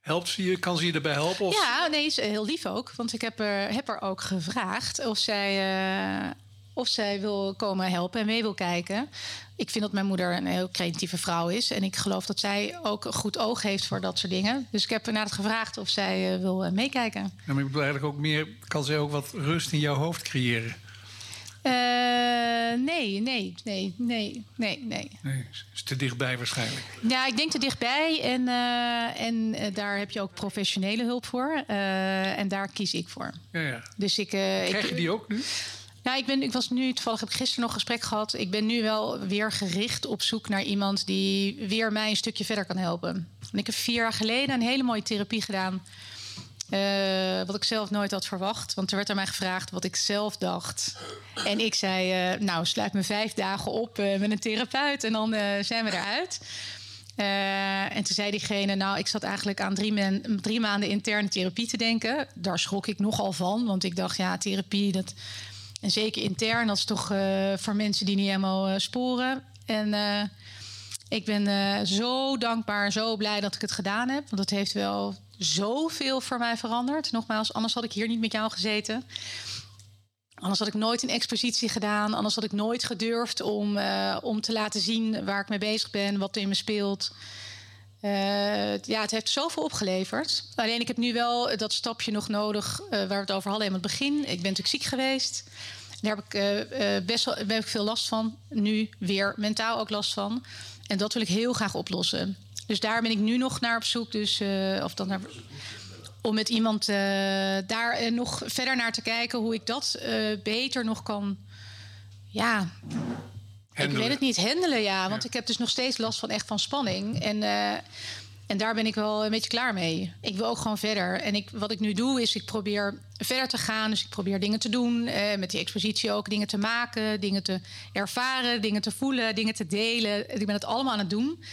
Helpt ze je? Kan ze je erbij helpen? Of? Ja, nee, is heel lief ook. Want ik heb er, heb er ook gevraagd of zij, eh, of zij wil komen helpen en mee wil kijken. Ik vind dat mijn moeder een heel creatieve vrouw is. En ik geloof dat zij ook een goed oog heeft voor dat soort dingen. Dus ik heb haar gevraagd of zij eh, wil eh, meekijken. Ja, maar ik bedoel eigenlijk ook meer. Kan zij ook wat rust in jouw hoofd creëren? Eh, nee, nee, nee, nee, nee, nee. Nee, is te dichtbij waarschijnlijk. Ja, ik denk te dichtbij. En, en daar heb je ook professionele hulp voor. En daar kies ik voor. Ja, ja. Dus ik, Krijg ik, je die ook nu? Ja, ik, ben, ik was nu, toevallig heb ik gisteren nog een gesprek gehad. Ik ben nu wel weer gericht op zoek naar iemand die weer mij een stukje verder kan helpen. En ik heb vier jaar geleden een hele mooie therapie gedaan. eh, wat ik zelf nooit had verwacht. Want er werd aan mij gevraagd wat ik zelf dacht. En ik zei, eh, nou, sluit me vijf dagen op eh, met een therapeut en dan zijn we eruit. En toen zei diegene, nou, ik zat eigenlijk aan drie, drie maanden interne therapie te denken. Daar schrok ik nogal van, want ik dacht, ja, therapie, dat, en zeker intern, dat is toch eh, voor mensen die niet helemaal eh, sporen. En eh, ik ben zo dankbaar, zo blij dat ik het gedaan heb. Want het heeft wel zoveel voor mij veranderd. Nogmaals, anders had ik hier niet met jou gezeten. Anders had ik nooit een expositie gedaan. Anders had ik nooit gedurfd om, om te laten zien waar ik mee bezig ben, wat er in me speelt. Eh, ja, het heeft zoveel opgeleverd. Alleen ik heb nu wel dat stapje nog nodig eh, waar we het over hadden in het begin. Ik ben natuurlijk ziek geweest. Daar heb ik eh, best wel heb ik veel last van. Nu weer mentaal ook last van. En dat wil ik heel graag oplossen. Dus daar ben ik nu nog naar op zoek. Dus, of dan naar, om met iemand daar nog verder naar te kijken hoe ik dat beter nog kan. Ja, ik weet het niet. Handelen, ja. Want ik heb dus nog steeds last van echt van spanning. En, eh, en daar ben ik wel een beetje klaar mee. Ik wil ook gewoon verder. En ik, wat ik nu doe, is ik probeer verder te gaan. Dus ik probeer dingen te doen. eh, met die expositie ook. Dingen te maken, dingen te ervaren, dingen te voelen, dingen te delen. Ik ben het allemaal aan het doen.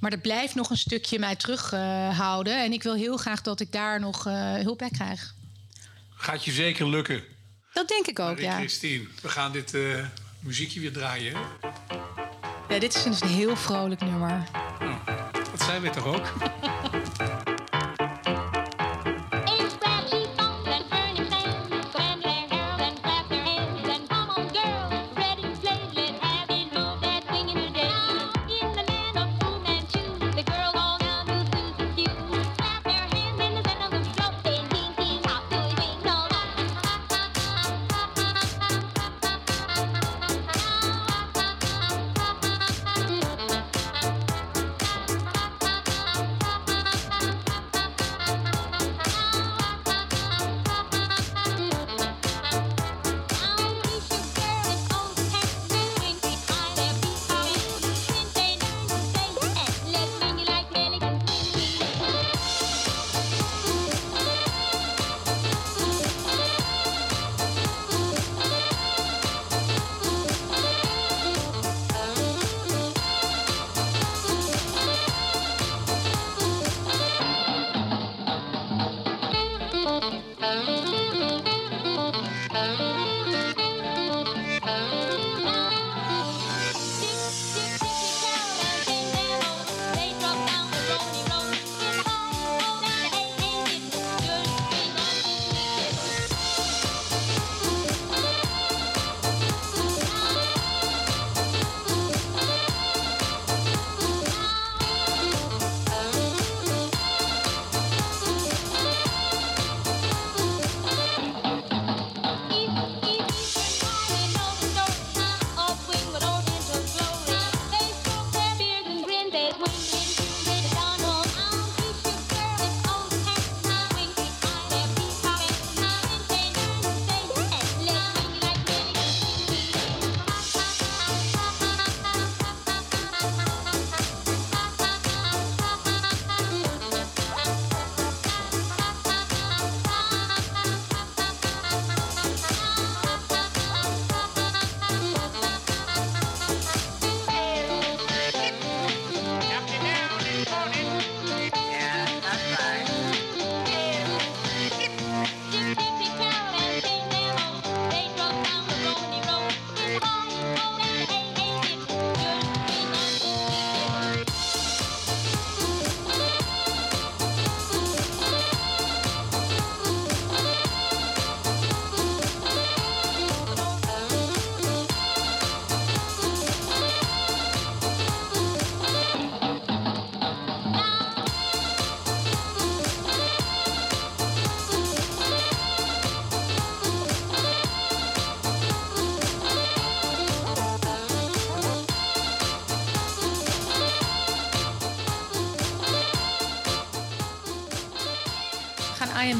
Maar er blijft nog een stukje mij terughouden. en ik wil heel graag dat ik daar nog eh, hulp bij krijg. Gaat je zeker lukken. Dat denk ik ook, Marie ja. Christine, we gaan dit muziekje weer draaien. ja. Dit is een heel vrolijk nummer. Dat zijn we toch ook?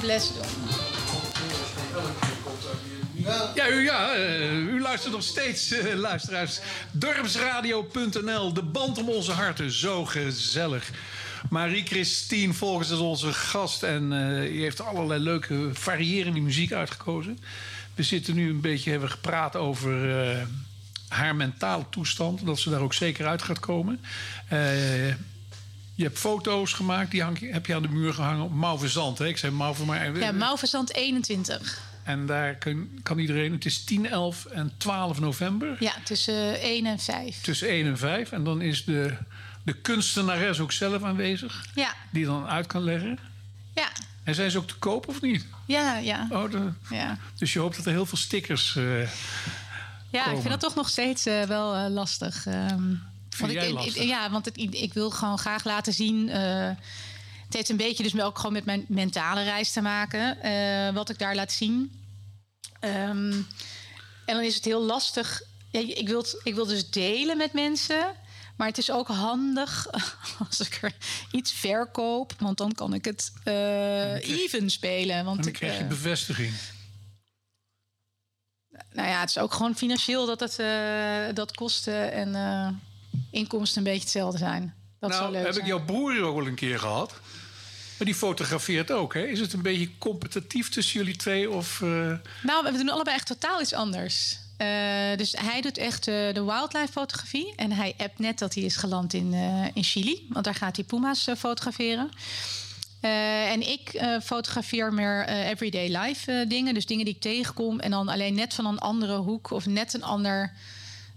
Doen. Ja, u, ja eh, u luistert nog steeds, eh, luisteraars. Dorpsradio.nl, de band om onze harten. Zo gezellig. Marie-Christine volgens is onze gast. En eh die heeft allerlei leuke, variërende muziek uitgekozen. We zitten nu een beetje, hebben gepraat over haar mentale toestand. Dat ze daar ook zeker uit gaat komen. Eh, je hebt foto's gemaakt, die hang je, heb je aan de muur gehangen op Mauvezand. Hè? Ik zei Mauve, maar... Ja, Mauverzand 21. En daar kan, kan iedereen... Het is 10, 11 en 12 november. Ja, tussen 1 en 5. Tussen 1 en 5. En dan is de, de kunstenares ook zelf aanwezig. Ja, Die dan uit kan leggen. ja, En zijn ze ook te koop of niet? ja, ja. Oh, de- ja. Dus je hoopt dat er heel veel stickers... eh, Ja, ik vind dat toch nog steeds eh, wel eh, lastig. Ehm, want jij ik, lastig? Ik, ja, want het, ik wil gewoon graag laten zien. eh, het heeft een beetje dus ook gewoon met mijn mentale reis te maken. eh, wat ik daar laat zien. Ehm, en dan is het heel lastig. Ja, ik, wil het, ik wil dus delen met mensen. Maar het is ook handig als ik er iets verkoop. Want dan kan ik het eh, even spelen. Want en dan ik, krijg je bevestiging. nou ja, het is ook gewoon financieel dat, het, eh, dat kosten en inkomsten een beetje hetzelfde zijn. Dat zou nou, leuk heb zijn. ik jouw broer hier ook wel een keer gehad. Maar die fotografeert ook, hè? Is het een beetje competitief tussen jullie twee? Of, eh, Nou, we doen allebei echt totaal iets anders. Eh, dus hij doet echt eh, de wildlife fotografie. En hij appt net dat hij is geland in, in Chili. Want daar gaat hij puma's fotograferen. En ik fotografeer meer everyday life dingen. Dus dingen die ik tegenkom. En dan alleen net van een andere hoek. Of net een ander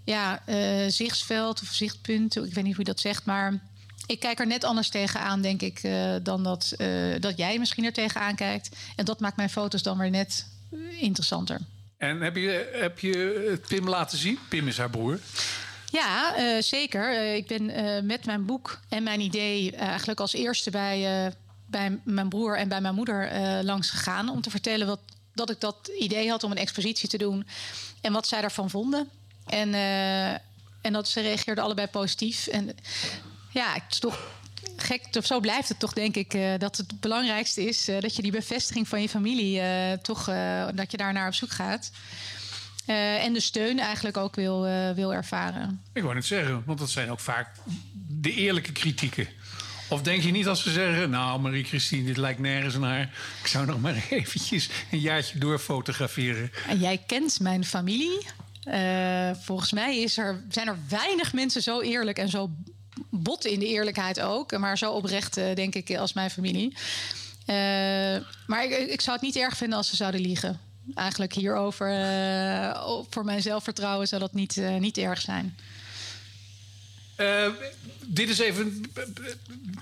ja, eh, zichtsveld of zichtpunt. Ik weet niet hoe je dat zegt. Maar ik kijk er net anders tegenaan, denk ik. eh, dan dat, eh, dat jij misschien er tegenaan kijkt. En dat maakt mijn foto's dan weer net interessanter. En heb je, heb je Pim laten zien? Pim is haar broer. Ja, zeker. Ik ben met mijn boek en mijn idee eigenlijk als eerste bij, bij mijn broer en bij mijn moeder langs gegaan om te vertellen wat, dat ik dat idee had om een expositie te doen en wat zij daarvan vonden. En, eh, en dat ze reageerden allebei positief. En ja, het is toch gek, of zo blijft het toch, denk ik, eh, dat het belangrijkste is eh, dat je die bevestiging van je familie toch, dat je daar naar op zoek gaat. En de steun eigenlijk ook wil, wil ervaren. Ik wou net zeggen, want dat zijn ook vaak de eerlijke kritieken. Of denk je niet als ze zeggen... nou, Marie-Christine, dit lijkt nergens naar. Ik zou nog maar eventjes een jaartje doorfotograferen. En jij kent mijn familie. Eh, volgens mij is er, zijn er weinig mensen zo eerlijk en zo bot in de eerlijkheid ook. Maar zo oprecht, eh, denk ik, als mijn familie. Eh, maar ik, ik zou het niet erg vinden als ze zouden liegen. Eigenlijk hierover, voor mijn zelfvertrouwen, zou dat niet, niet erg zijn. Dit is even.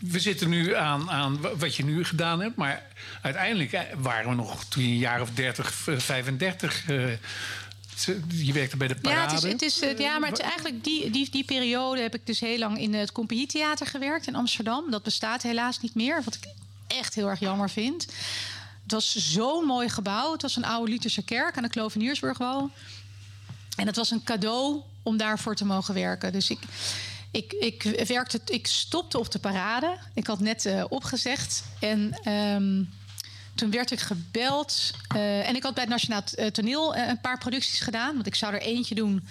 We zitten nu aan, aan wat je nu gedaan hebt. Maar uiteindelijk waren we nog toen je een jaar of 30, 35. eh, ze- je werkte bij de Ja, parade. het is, het is, eh, ja, maar het, is eigenlijk die, die, die periode heb ik dus heel lang in het Compagnietheater gewerkt in Amsterdam. Dat bestaat helaas niet meer, wat ik echt heel erg jammer vind. Het was zo'n mooi gebouw. Het was een oude Lutherse kerk aan de Kloveniersburgwal. En het was een cadeau om daarvoor te mogen werken. Dus ik, ik, ik, werkte, ik stopte op de parade. Ik had net eh, opgezegd. En ehm, toen werd ik gebeld. eh, en ik had bij het Nationaal eh, Toneel eh, een paar producties gedaan. Want ik zou er eentje doen.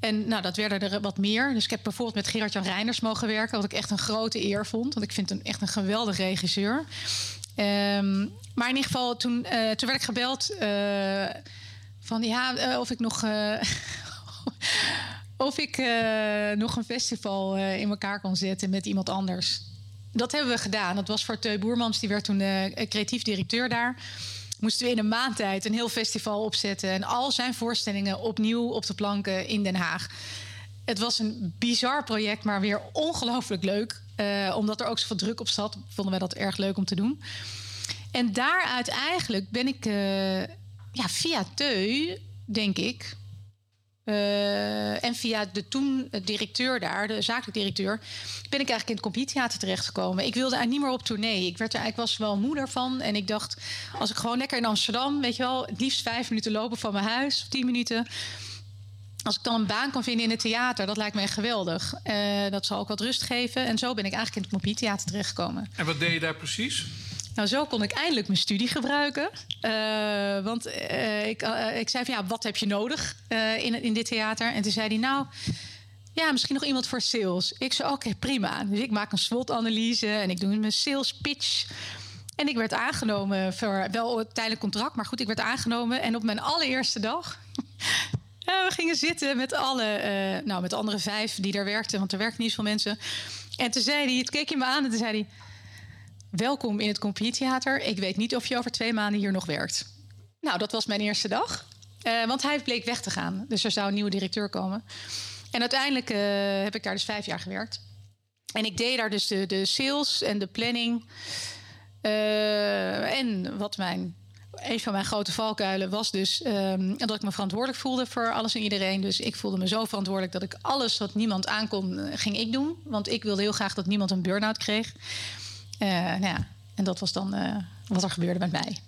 En nou, dat werden er wat meer. Dus ik heb bijvoorbeeld met Gerard-Jan Reiners mogen werken. Wat ik echt een grote eer vond. Want ik vind hem echt een geweldig regisseur. Ehm, maar in ieder geval, toen, toen werd ik gebeld... van ja, of ik nog... of ik nog een festival in elkaar kon zetten met iemand anders. Dat hebben we gedaan. Dat was voor Teu Boermans, die werd toen eh, creatief directeur daar. Moesten we in een maand tijd een heel festival opzetten en al zijn voorstellingen opnieuw op de planken in Den Haag. Het was een bizar project, maar weer ongelooflijk leuk. Eh, omdat er ook zoveel druk op zat, vonden wij dat erg leuk om te doen. En daaruit eigenlijk ben ik eh, ja, via Teu, denk ik, eh, en via de toen directeur daar, de zakelijk directeur, ben ik eigenlijk in het Compagnietheater terechtgekomen. Ik wilde eigenlijk niet meer op tournee. Ik, werd er, ik was wel moeder van en ik dacht, als ik gewoon lekker in Amsterdam, weet je wel, het liefst vijf minuten lopen van mijn huis, of tien minuten. Als ik dan een baan kan vinden in het theater, dat lijkt me echt geweldig. Eh, dat zal ook wat rust geven. En zo ben ik eigenlijk in het Compagnietheater terechtgekomen. En wat deed je daar precies? Nou, zo kon ik eindelijk mijn studie gebruiken. Eh, want eh, ik, eh, ik zei van ja, wat heb je nodig in, in dit theater? En toen zei hij nou, ja, misschien nog iemand voor sales. Ik zei oké, prima. Dus ik maak een SWOT-analyse en ik doe mijn sales pitch. En ik werd aangenomen voor wel tijdelijk contract, maar goed, ik werd aangenomen. En op mijn allereerste dag we gingen zitten met alle, nou, met de andere vijf die daar werkten, want er werken niet zoveel mensen. En toen zei hij, het keek je me aan en toen zei hij: Welkom in het Compagnietheater. Ik weet niet of je over twee maanden hier nog werkt. Nou, dat was mijn eerste dag. Eh, want hij bleek weg te gaan. Dus er zou een nieuwe directeur komen. En uiteindelijk eh, heb ik daar dus vijf jaar gewerkt. En ik deed daar dus de, de sales en de planning. Eh, en wat mijn, een van mijn grote valkuilen was dus ehm, dat ik me verantwoordelijk voelde voor alles en iedereen. Dus ik voelde me zo verantwoordelijk dat ik alles wat niemand aankon, ging ik doen. Want ik wilde heel graag dat niemand een burn-out kreeg. Eh, nou en dat was dan eh, wat er gebeurde met mij.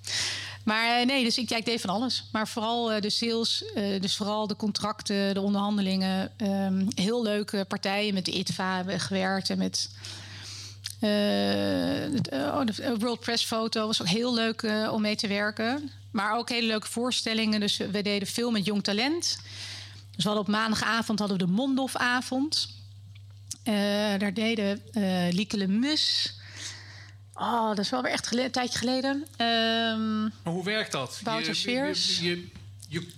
Maar eh, nee, dus ik, ja, ik deed van alles. Maar vooral de sales, dus vooral de contracten, de onderhandelingen. Ehm, heel leuke partijen met de ITVA hebben gewerkt en met eh, oh, de World Press Foto was ook heel leuk om mee te werken. Maar ook hele leuke voorstellingen. Dus we deden veel met jong talent. Dus we hadden op maandagavond hadden we de Mondhofavond. Eh daar deden Lieke Lemus. Oh, dat is wel weer echt een tijdje geleden. Ehm, Maar hoe werkt dat? Wouter je, je, je, je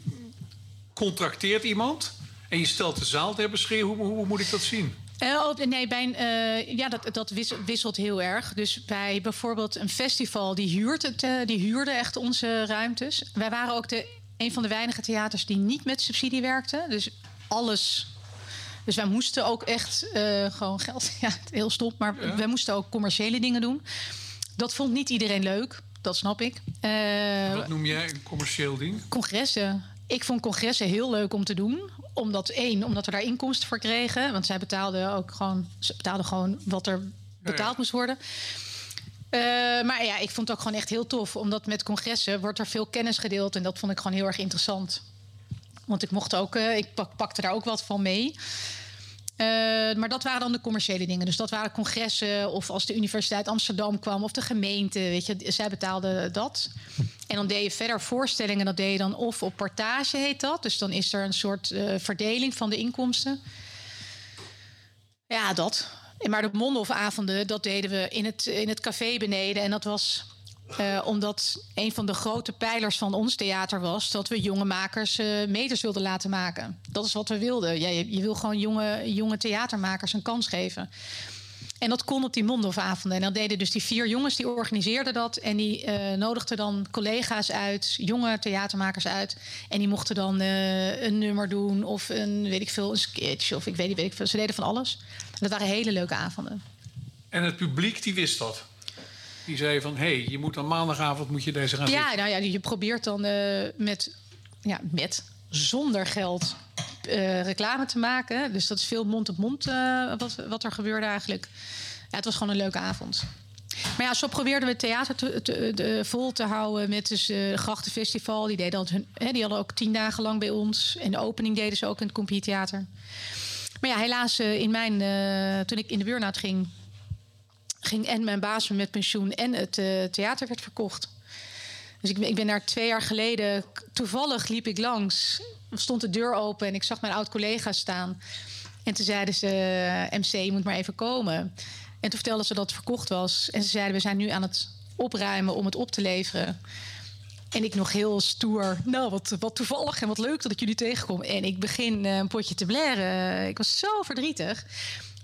contracteert iemand en je stelt de zaal ter beschikking. Hoe, hoe moet ik dat zien? Eh, oh, nee, bij een, eh, ja, dat, dat wis- wisselt heel erg. Dus bij bijvoorbeeld een festival, die, huurt het, eh, die huurde echt onze ruimtes. Wij waren ook de, een van de weinige theaters die niet met subsidie werkten. Dus alles. Dus wij moesten ook echt eh, gewoon geld. Ja, heel stom, maar Ja. wij moesten ook commerciële dingen doen. Dat vond niet iedereen leuk, dat snap ik. Eh, Wat noem jij een commercieel ding? Congressen. Ik vond congressen heel leuk om te doen. Omdat één, omdat we daar inkomsten voor kregen. Want zij betaalden ook gewoon, ze betaalden gewoon wat er betaald moest worden. Eh, maar ja, ik vond het ook gewoon echt heel tof. Omdat met congressen wordt er veel kennis gedeeld. En dat vond ik gewoon heel erg interessant. Want ik mocht ook, ik pak- pakte daar ook wat van mee. Eh, maar dat waren dan de commerciële dingen. Dus dat waren congressen of als de Universiteit Amsterdam kwam of de gemeente, weet je, zij betaalden dat. En dan deed je verder voorstellingen, dat deed je dan of op partage heet dat. Dus dan is er een soort eh, verdeling van de inkomsten. Ja, dat. Maar de Mondhofavonden, dat deden we in het, in het café beneden. En dat was eh, omdat een van de grote pijlers van ons theater was... dat we jonge makers eh meters wilden laten maken. Dat is wat we wilden. Ja, je, wil gewoon jonge, jonge theatermakers een kans geven. En dat kon op die Mondhofavonden. En dan deden dus die vier jongens, die organiseerden dat. En die eh, nodigden dan collega's uit, jonge theatermakers uit. En die mochten dan een nummer doen of een, weet ik veel, een sketch. Of ik weet niet, weet ik veel. Ze deden van alles. Dat waren hele leuke avonden. En het publiek die wist dat. Die zei van, hé, hey, je moet dan maandagavond moet je deze gaan Ja, nou ja, je probeert dan eh, met, ja, met, zonder geld eh, reclame te maken. Dus dat is veel mond-op-mond eh, wat, wat er gebeurde eigenlijk. Ja, het was gewoon een leuke avond. Maar ja, zo probeerden we het theater te, te- de- vol te houden met dus, Grachtenfestival. Die, deden altijd hun, hè, die hadden ook tien dagen lang bij ons. En de opening deden ze ook in het Compagnietheater. Maar ja, helaas, in mijn, toen ik in de burn-out ging... ging en mijn baas me met pensioen en het eh, theater werd verkocht. Dus ik ik ben daar twee jaar geleden... toevallig liep ik langs, stond de deur open... en ik zag mijn oud-collega staan. En toen zeiden ze, eh, MC, je moet maar even komen. En toen vertelden ze dat het verkocht was. En ze zeiden, we zijn nu aan het opruimen om het op te leveren. En ik nog heel stoer. Nou, wat, wat toevallig en wat leuk dat ik jullie tegenkom. En ik begin eh, een potje te blaren. Ik was zo verdrietig.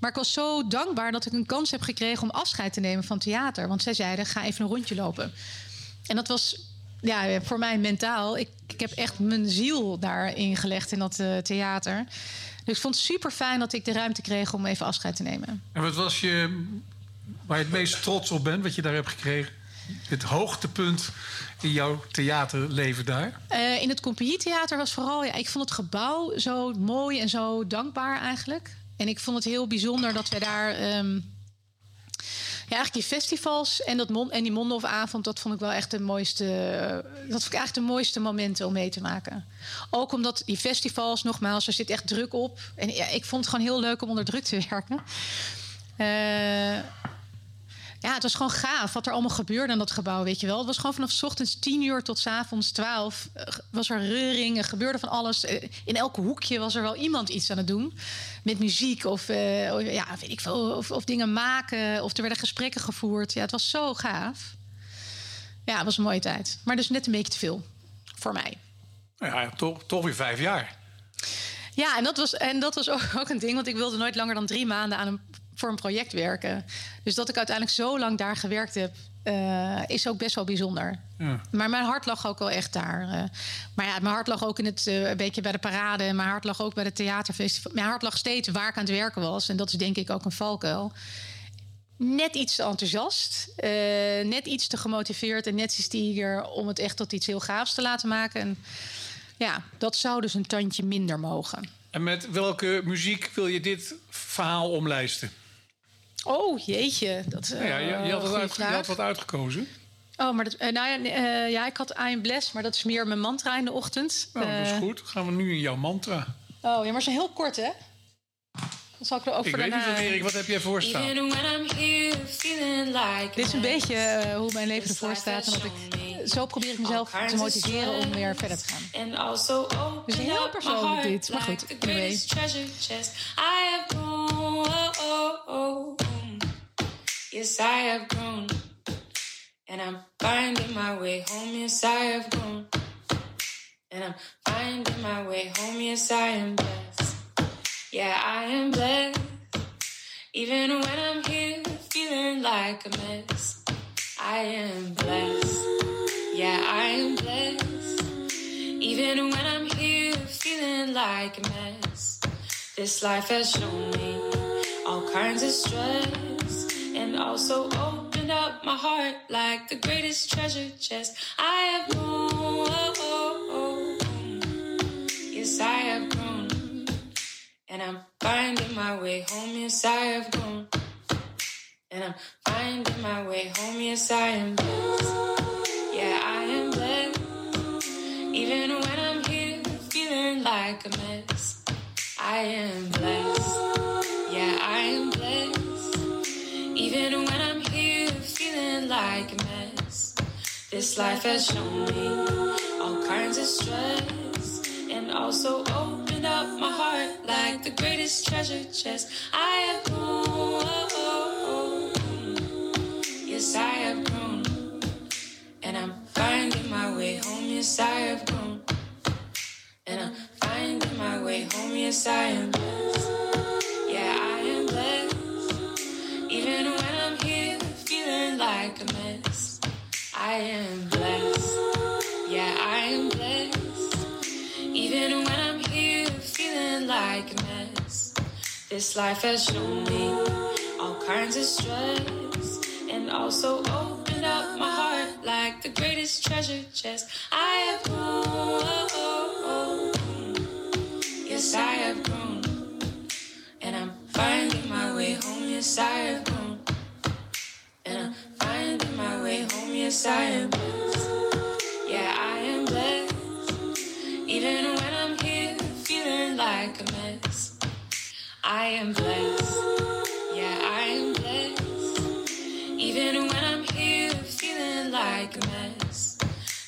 Maar ik was zo dankbaar dat ik een kans heb gekregen om afscheid te nemen van theater. Want zij zeiden: ga even een rondje lopen. En dat was ja, voor mij mentaal. Ik, ik heb echt mijn ziel daarin gelegd in dat eh, theater. Dus ik vond het super fijn dat ik de ruimte kreeg om even afscheid te nemen. En wat was je, waar je het meest trots op bent, wat je daar hebt gekregen? Het hoogtepunt in jouw theaterleven daar? Eh, in het Compagnietheater was vooral... Ja, ik vond het gebouw zo mooi en zo dankbaar eigenlijk. En ik vond het heel bijzonder dat we daar... ehm, ja, eigenlijk die festivals en, dat mon en die Mondhofavond... dat vond ik wel echt de mooiste... dat vond ik eigenlijk de mooiste momenten om mee te maken. Ook omdat die festivals, nogmaals, er zit echt druk op. En ja, ik vond het gewoon heel leuk om onder druk te werken. Eh, Ja, het was gewoon gaaf wat er allemaal gebeurde in dat gebouw, weet je wel. Het was gewoon vanaf 's ochtends 10 uur tot 's avonds 12. eh, was er reuring, er gebeurde van alles. Eh, In elke hoekje was er wel iemand iets aan het doen. Met muziek of, eh, of, ja, weet ik veel, of, of dingen maken. Of er werden gesprekken gevoerd. Ja, het was zo gaaf. Ja, het was een mooie tijd. Maar dus net een beetje te veel voor mij. Nou ja, toch, toch weer vijf jaar. Ja, en dat was, en dat was ook, ook een ding, want ik wilde nooit langer dan drie maanden aan een, voor een project werken. Dus dat ik uiteindelijk zo lang daar gewerkt heb, eh, is ook best wel bijzonder. Ja. Maar mijn hart lag ook wel echt daar. eh. maar ja, mijn hart lag ook in het, eh, een beetje bij de parade. Mijn hart lag ook bij het theaterfestival. Mijn hart lag steeds waar ik aan het werken was. En dat is denk ik ook een valkuil. Net iets te enthousiast. net iets te gemotiveerd en net iets te eager om het echt tot iets heel gaafs te laten maken. En ja, dat zou dus een tandje minder mogen. En met welke muziek wil je dit verhaal omlijsten? Oh, jeetje. Dat, Nou ja, je, je, had wat je had wat uitgekozen. Oh, maar dat, eh, nou ja, nee, eh, ja, ik had I am blessed, maar dat is meer mijn mantra in de ochtend. Nou, dat is Eh, goed. Gaan we nu in jouw mantra. Oh, ja, maar ze is heel kort, hè? Dan zal ik er ook Ik voor weet niet, daarna... Erik, wat heb jij here feeling like Dit is een beetje eh, hoe mijn leven ervoor staat. En dat ik, zo probeer ik mezelf te motiveren om weer verder te gaan. Dus heel persoonlijk dit, maar like goed, anyway. Oh, oh, oh. Yes, I have grown. And I'm finding my way home. Yes, I have grown. And I'm finding my way home. Yes, I am blessed. Yeah, I am blessed. Even when I'm here feeling like a mess, I am blessed. Yeah, I am blessed. Even when I'm here feeling like a mess, this life has shown me all kinds of stress and also opened up my heart like the greatest treasure chest I have oh. Yes, I have. And I'm finding my way home. Yes, I have grown. And I'm finding my way home. Yes, I am blessed. Yeah, I am blessed. Even when I'm here feeling like a mess, I am blessed. Yeah, I am blessed. Even when I'm here feeling like a mess, this life has shown me all kinds of stress and also opened up my heart like the greatest treasure chest I have grown. Yes, I have grown. And I'm finding my way home, yes, I have grown. And I'm finding my way home, yes, I am blessed. Yeah, I am blessed. Even when I'm here feeling like a mess, I am blessed. Yeah, I am blessed. Even when I'm here feeling like a mess, this life has shown me all kinds of stress and also opened up my heart like the greatest treasure chest I have grown. Yes, I have grown. And I'm finding my way home. Yes, I have grown. And I'm finding my way home. Yes, I am blessed. Yeah, I am blessed. Even like a mess, I am blessed. Yeah, I am blessed. Even when I'm here feeling like a mess,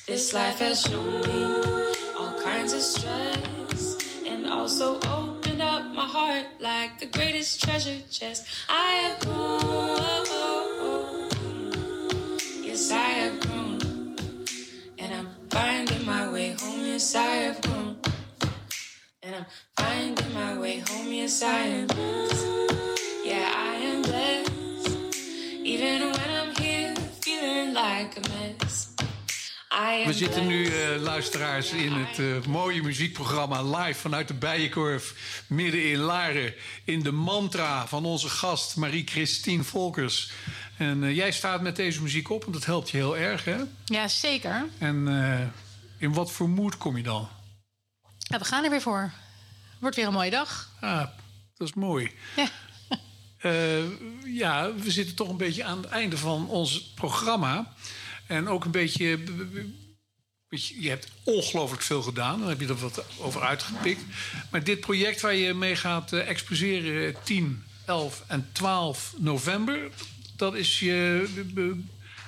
this life has shown me all kinds of stress and also opened up my heart like the greatest treasure chest I have grown. Yes, I have grown. And I'm finding my way home. Yes, I have grown. And I'm finding my way home. Yes, I am blessed. Yeah, I am blessed. Even when I'm here feeling like a mess, I am We zitten nu, eh, luisteraars, in het eh, mooie muziekprogramma live vanuit de Bijenkorf midden in Laren. In de mantra van onze gast Marie-Christine Volkers. En eh, jij staat met deze muziek op, en dat helpt je heel erg, hè? Ja, zeker. En eh, in wat voor moed kom je dan? Ja, we gaan er weer voor. Wordt weer een mooie dag. Ah, dat is mooi. Ja. Eh, ja, we zitten toch een beetje aan het einde van ons programma. En ook een beetje. beetje- Je hebt ongelooflijk veel gedaan. Dan heb je er wat over uitgepikt. Maar dit project waar je mee gaat eh, exposeren 10, 11 en 12 november. dat is je,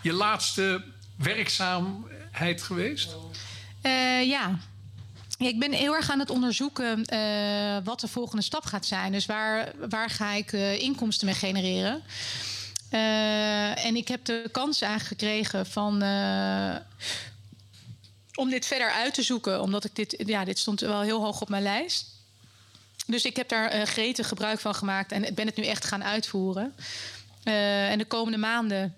je laatste werkzaamheid geweest? Eh, ja. Ik ben heel erg aan het onderzoeken eh, wat de volgende stap gaat zijn. Dus waar, waar ga ik eh, inkomsten mee genereren? Eh, en ik heb de kans eigenlijk gekregen van. om dit verder uit te zoeken, omdat ik dit, ja, dit stond wel heel hoog op mijn lijst. Dus ik heb daar gretig gebruik van gemaakt en ben het nu echt gaan uitvoeren. En de komende maanden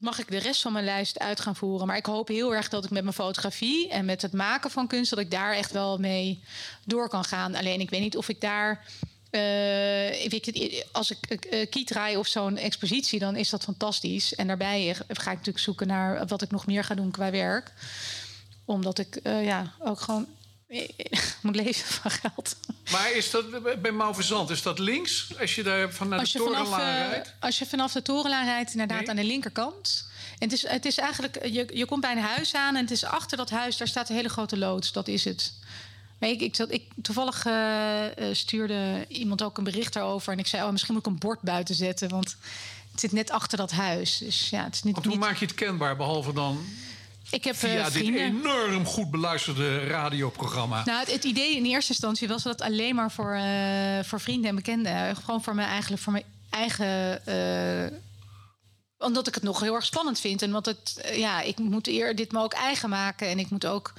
mag ik de rest van mijn lijst uit gaan voeren. Maar ik hoop heel erg dat ik met mijn fotografie en met het maken van kunst, dat ik daar echt wel mee door kan gaan. Alleen ik weet niet of ik daar. eh, als ik uh, kiet draai of zo'n expositie, dan is dat fantastisch. En daarbij ga ik natuurlijk zoeken naar wat ik nog meer ga doen qua werk. Omdat ik eh, ja, ook gewoon moet leven van geld. Maar is dat bij Mauverzand, is dat links? Als je daar van naar Als de vanaf, torenlaan eh, rijdt? als je vanaf de torenlaan rijdt, inderdaad aan de linkerkant. En het is, het is eigenlijk, je, je komt bij een huis aan en het is achter dat huis, daar staat een hele grote loods. Dat is het. Maar ik, ik, ik, toevallig eh, eh, stuurde iemand ook een bericht daarover. En ik zei, oh, misschien moet ik een bord buiten zetten. Want het zit net achter dat huis. Dus ja, het is niet. Want hoe niet- maak je het kenbaar, behalve dan ik heb eh, via dit vrienden. enorm goed beluisterde radioprogramma? Nou, het, het idee in eerste instantie was dat alleen maar voor, eh, voor vrienden en bekenden. Gewoon voor mijn, eigenlijk voor mijn eigen. eh, omdat ik het nog heel erg spannend vind. En want het, eh, ja, ik moet eer dit me ook eigen maken. En ik moet ook.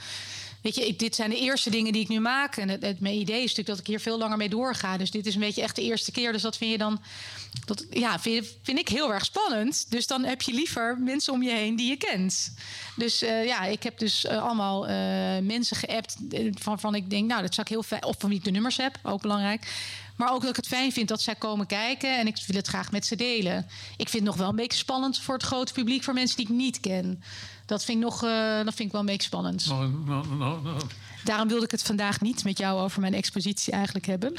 Weet je, ik, dit zijn de eerste dingen die ik nu maak. En het, het, mijn idee is natuurlijk dat ik hier veel langer mee doorga. Dus dit is een beetje echt de eerste keer. Dus dat vind je dan. Dat, ja, vind, ik heel erg spannend. Dus dan heb je liever mensen om je heen die je kent. Dus eh, ja, ik heb dus eh, allemaal eh, mensen geappt eh, waarvan ik denk, nou, dat zou ik heel fijn. Of van wie ik de nummers heb, ook belangrijk. Maar ook dat ik het fijn vind dat zij komen kijken en ik wil het graag met ze delen. Ik vind het nog wel een beetje spannend voor het grote publiek, voor mensen die ik niet ken. Dat vind ik, nog, eh, dat vind ik wel een beetje spannend. Nou, nou, nou. Daarom wilde ik het vandaag niet met jou over mijn expositie eigenlijk hebben.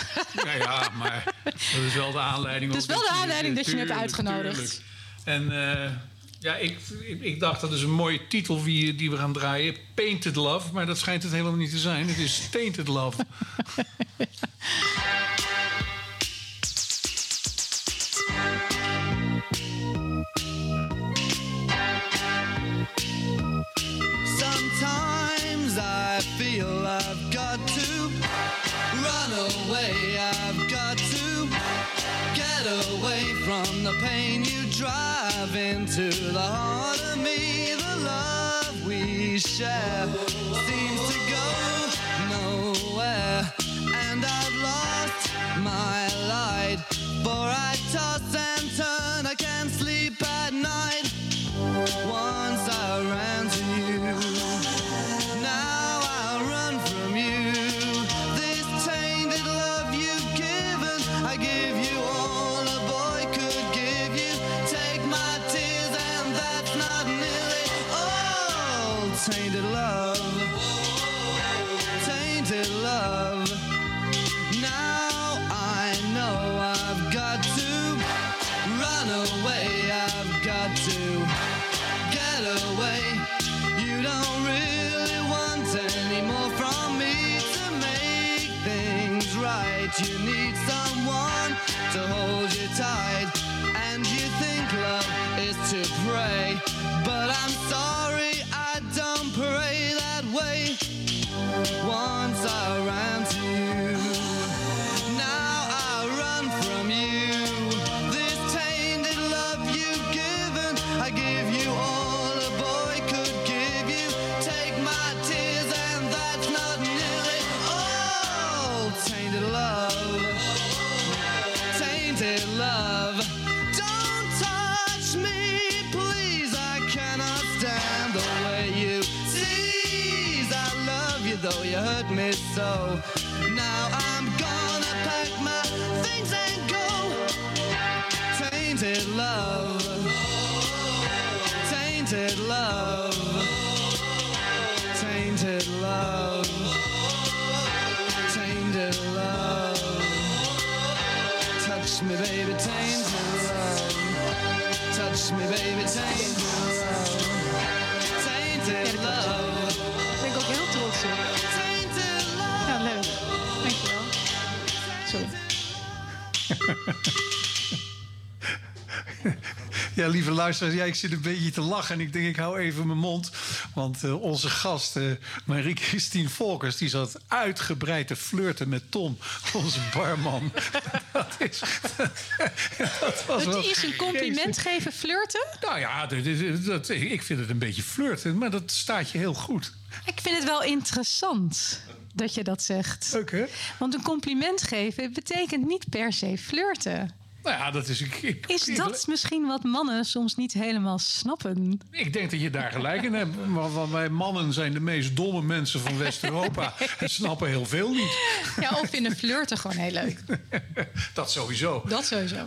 Ja, ja, maar dat is wel de aanleiding. Dat is wel de je- aanleiding dat je me hebt tuurlijk, uitgenodigd. tuurlijk. En eh, ja, ik, ik, ik dacht dat is een mooie titel die, die we gaan draaien. Painted Love, maar dat schijnt het helemaal niet te zijn. Het is Tainted Love. Ja, lieve luisteraars, ja, ik zit een beetje te lachen en ik denk ik hou even mijn mond. Want eh, onze gast, eh Marie-Christine Volkers, die zat uitgebreid te flirten met Tom, onze barman. dat, is, dat was wel Het is een compliment geven, flirten? Nou ja, dat, dat, ik vind het een beetje flirten, maar dat staat je heel goed. Ik vind het wel interessant dat je dat zegt. Oké. Want een compliment geven betekent niet per se flirten. Nou ja, dat is... Ik, ik, Is dat misschien wat mannen soms niet helemaal snappen? Ik denk dat je daar gelijk in hebt. Want wij mannen zijn de meest domme mensen van West-Europa. En snappen heel veel niet. Ja, of vinden flirten gewoon heel leuk. Dat sowieso. Dat sowieso.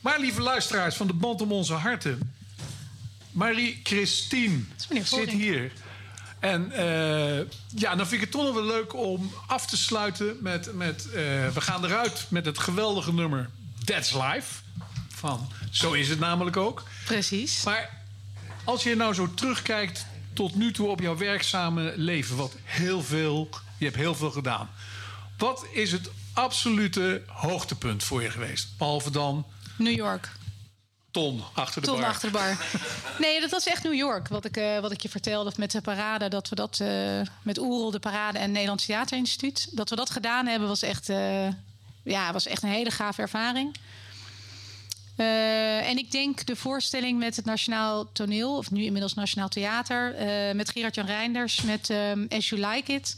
Maar lieve luisteraars van de Band om onze harten. Marie-Christine zit hier. En eh, ja, dan vind ik het toch nog wel leuk om af te sluiten met... met eh, we gaan eruit met het geweldige nummer That's Life. Van Zo is het namelijk ook. Precies. Maar als je nou zo terugkijkt tot nu toe op jouw werkzame leven... wat heel veel... Je hebt heel veel gedaan. Wat is het absolute hoogtepunt voor je geweest? Behalve dan New York. Ton achter de Ton bar. achter de bar. Nee, dat was echt New York. Wat ik, eh, wat ik je vertelde met de parade. Dat we dat eh, met Oerol, de parade en Nederlands Theaterinstituut. Dat we dat gedaan hebben was echt, eh, ja, was echt een hele gave ervaring. Eh, en ik denk de voorstelling met het Nationaal Toneel, of nu inmiddels Nationaal Theater, eh, met Gerard-Jan Reinders, met ehm, As You Like It.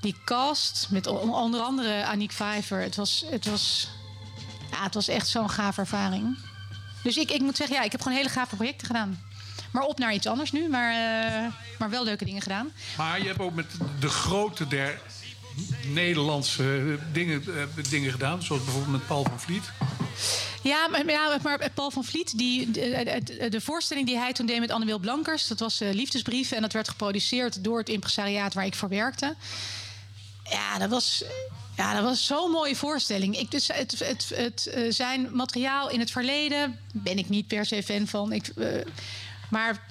Die cast, met onder andere Aniek Vijver. Het was, het was, ja, het was echt zo'n gave ervaring. Dus ik, ik moet zeggen, ja, ik heb gewoon hele gave projecten gedaan. Maar op naar iets anders nu, maar, eh, maar wel leuke dingen gedaan. Maar je hebt ook met de grote der Nederlandse dingen, eh, dingen gedaan. Zoals bijvoorbeeld met Paul van Vliet. Ja, maar, ja, maar Paul van Vliet, die, de, de, voorstelling die hij toen deed met Anne-Wil Blankers... dat was eh, Liefdesbrieven en dat werd geproduceerd door het impresariaat waar ik voor werkte. Ja, dat was, ja, dat was zo'n mooie voorstelling. Ik, dus het, het, het, eh, zijn materiaal in het verleden ben ik niet per se fan van. Ik, eh, maar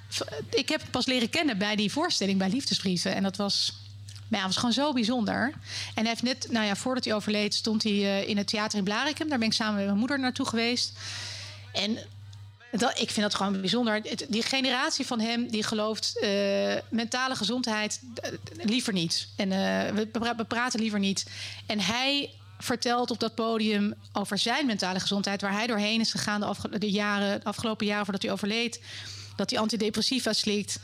ik heb pas leren kennen bij die voorstelling bij Liefdesbrieven. En dat was, ja, dat was gewoon zo bijzonder. En hij heeft net, nou ja, voordat hij overleed, stond hij eh, in het theater in Blarikum. Daar ben ik samen met mijn moeder naartoe geweest. En dat, ik vind dat gewoon bijzonder. Die generatie van hem die gelooft eh, mentale gezondheid liever niet. En eh, we, pra- we praten liever niet. En hij vertelt op dat podium over zijn mentale gezondheid, waar hij doorheen is gegaan de, de jaren, de afgelopen jaren voordat hij overleed. Dat hij antidepressiva slikt.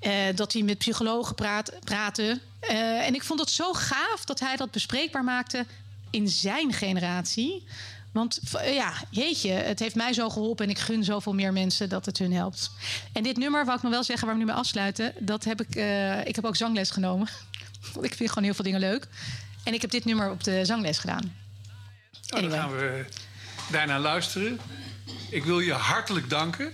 Eh, dat hij met psychologen praat, praatte. Eh, en ik vond het zo gaaf dat hij dat bespreekbaar maakte in zijn generatie. Want eh, ja, jeetje, het heeft mij zo geholpen en ik gun zoveel meer mensen dat het hun helpt. En dit nummer, wou ik nog wel zeggen waar we nu mee afsluiten, dat heb ik, ik heb ook zangles genomen. Want ik vind gewoon heel veel dingen leuk. En ik heb dit nummer op de zangles gedaan. Nou, dan gaan we daarna luisteren. Ik wil je hartelijk danken.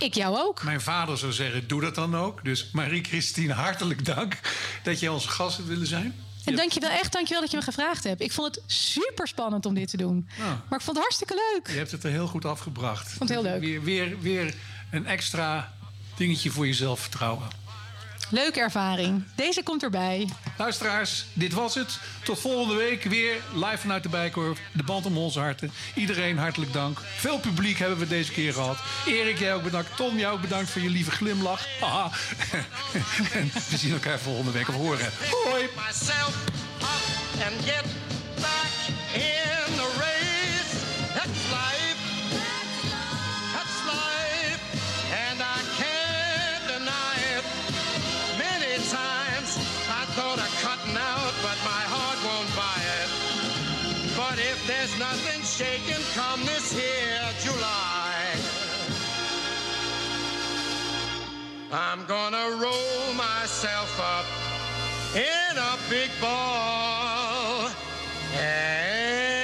Ik jou ook. Mijn vader zou zeggen, doe dat dan ook. Dus Marie-Christine, hartelijk dank dat je onze gast hebt willen zijn. En dankjewel, echt dankjewel dat je me gevraagd hebt. Ik vond het super spannend om dit te doen. Nou, Maar ik vond het hartstikke leuk. je hebt het er heel goed afgebracht. vond het heel leuk. Weer, weer, weer een extra dingetje voor je zelfvertrouwen. Leuke ervaring. Deze komt erbij. Luisteraars, dit was het. Tot volgende week weer live vanuit de Bijkorf. De band om onze harten. Iedereen hartelijk dank. Veel publiek hebben we deze keer gehad. Erik, jij ook bedankt. Tom, jij ook bedankt voor je lieve glimlach. Haha. en we zien elkaar volgende week of horen. Hoi! There's nothing shaking come this here July, I'm gonna roll myself up in a big ball and.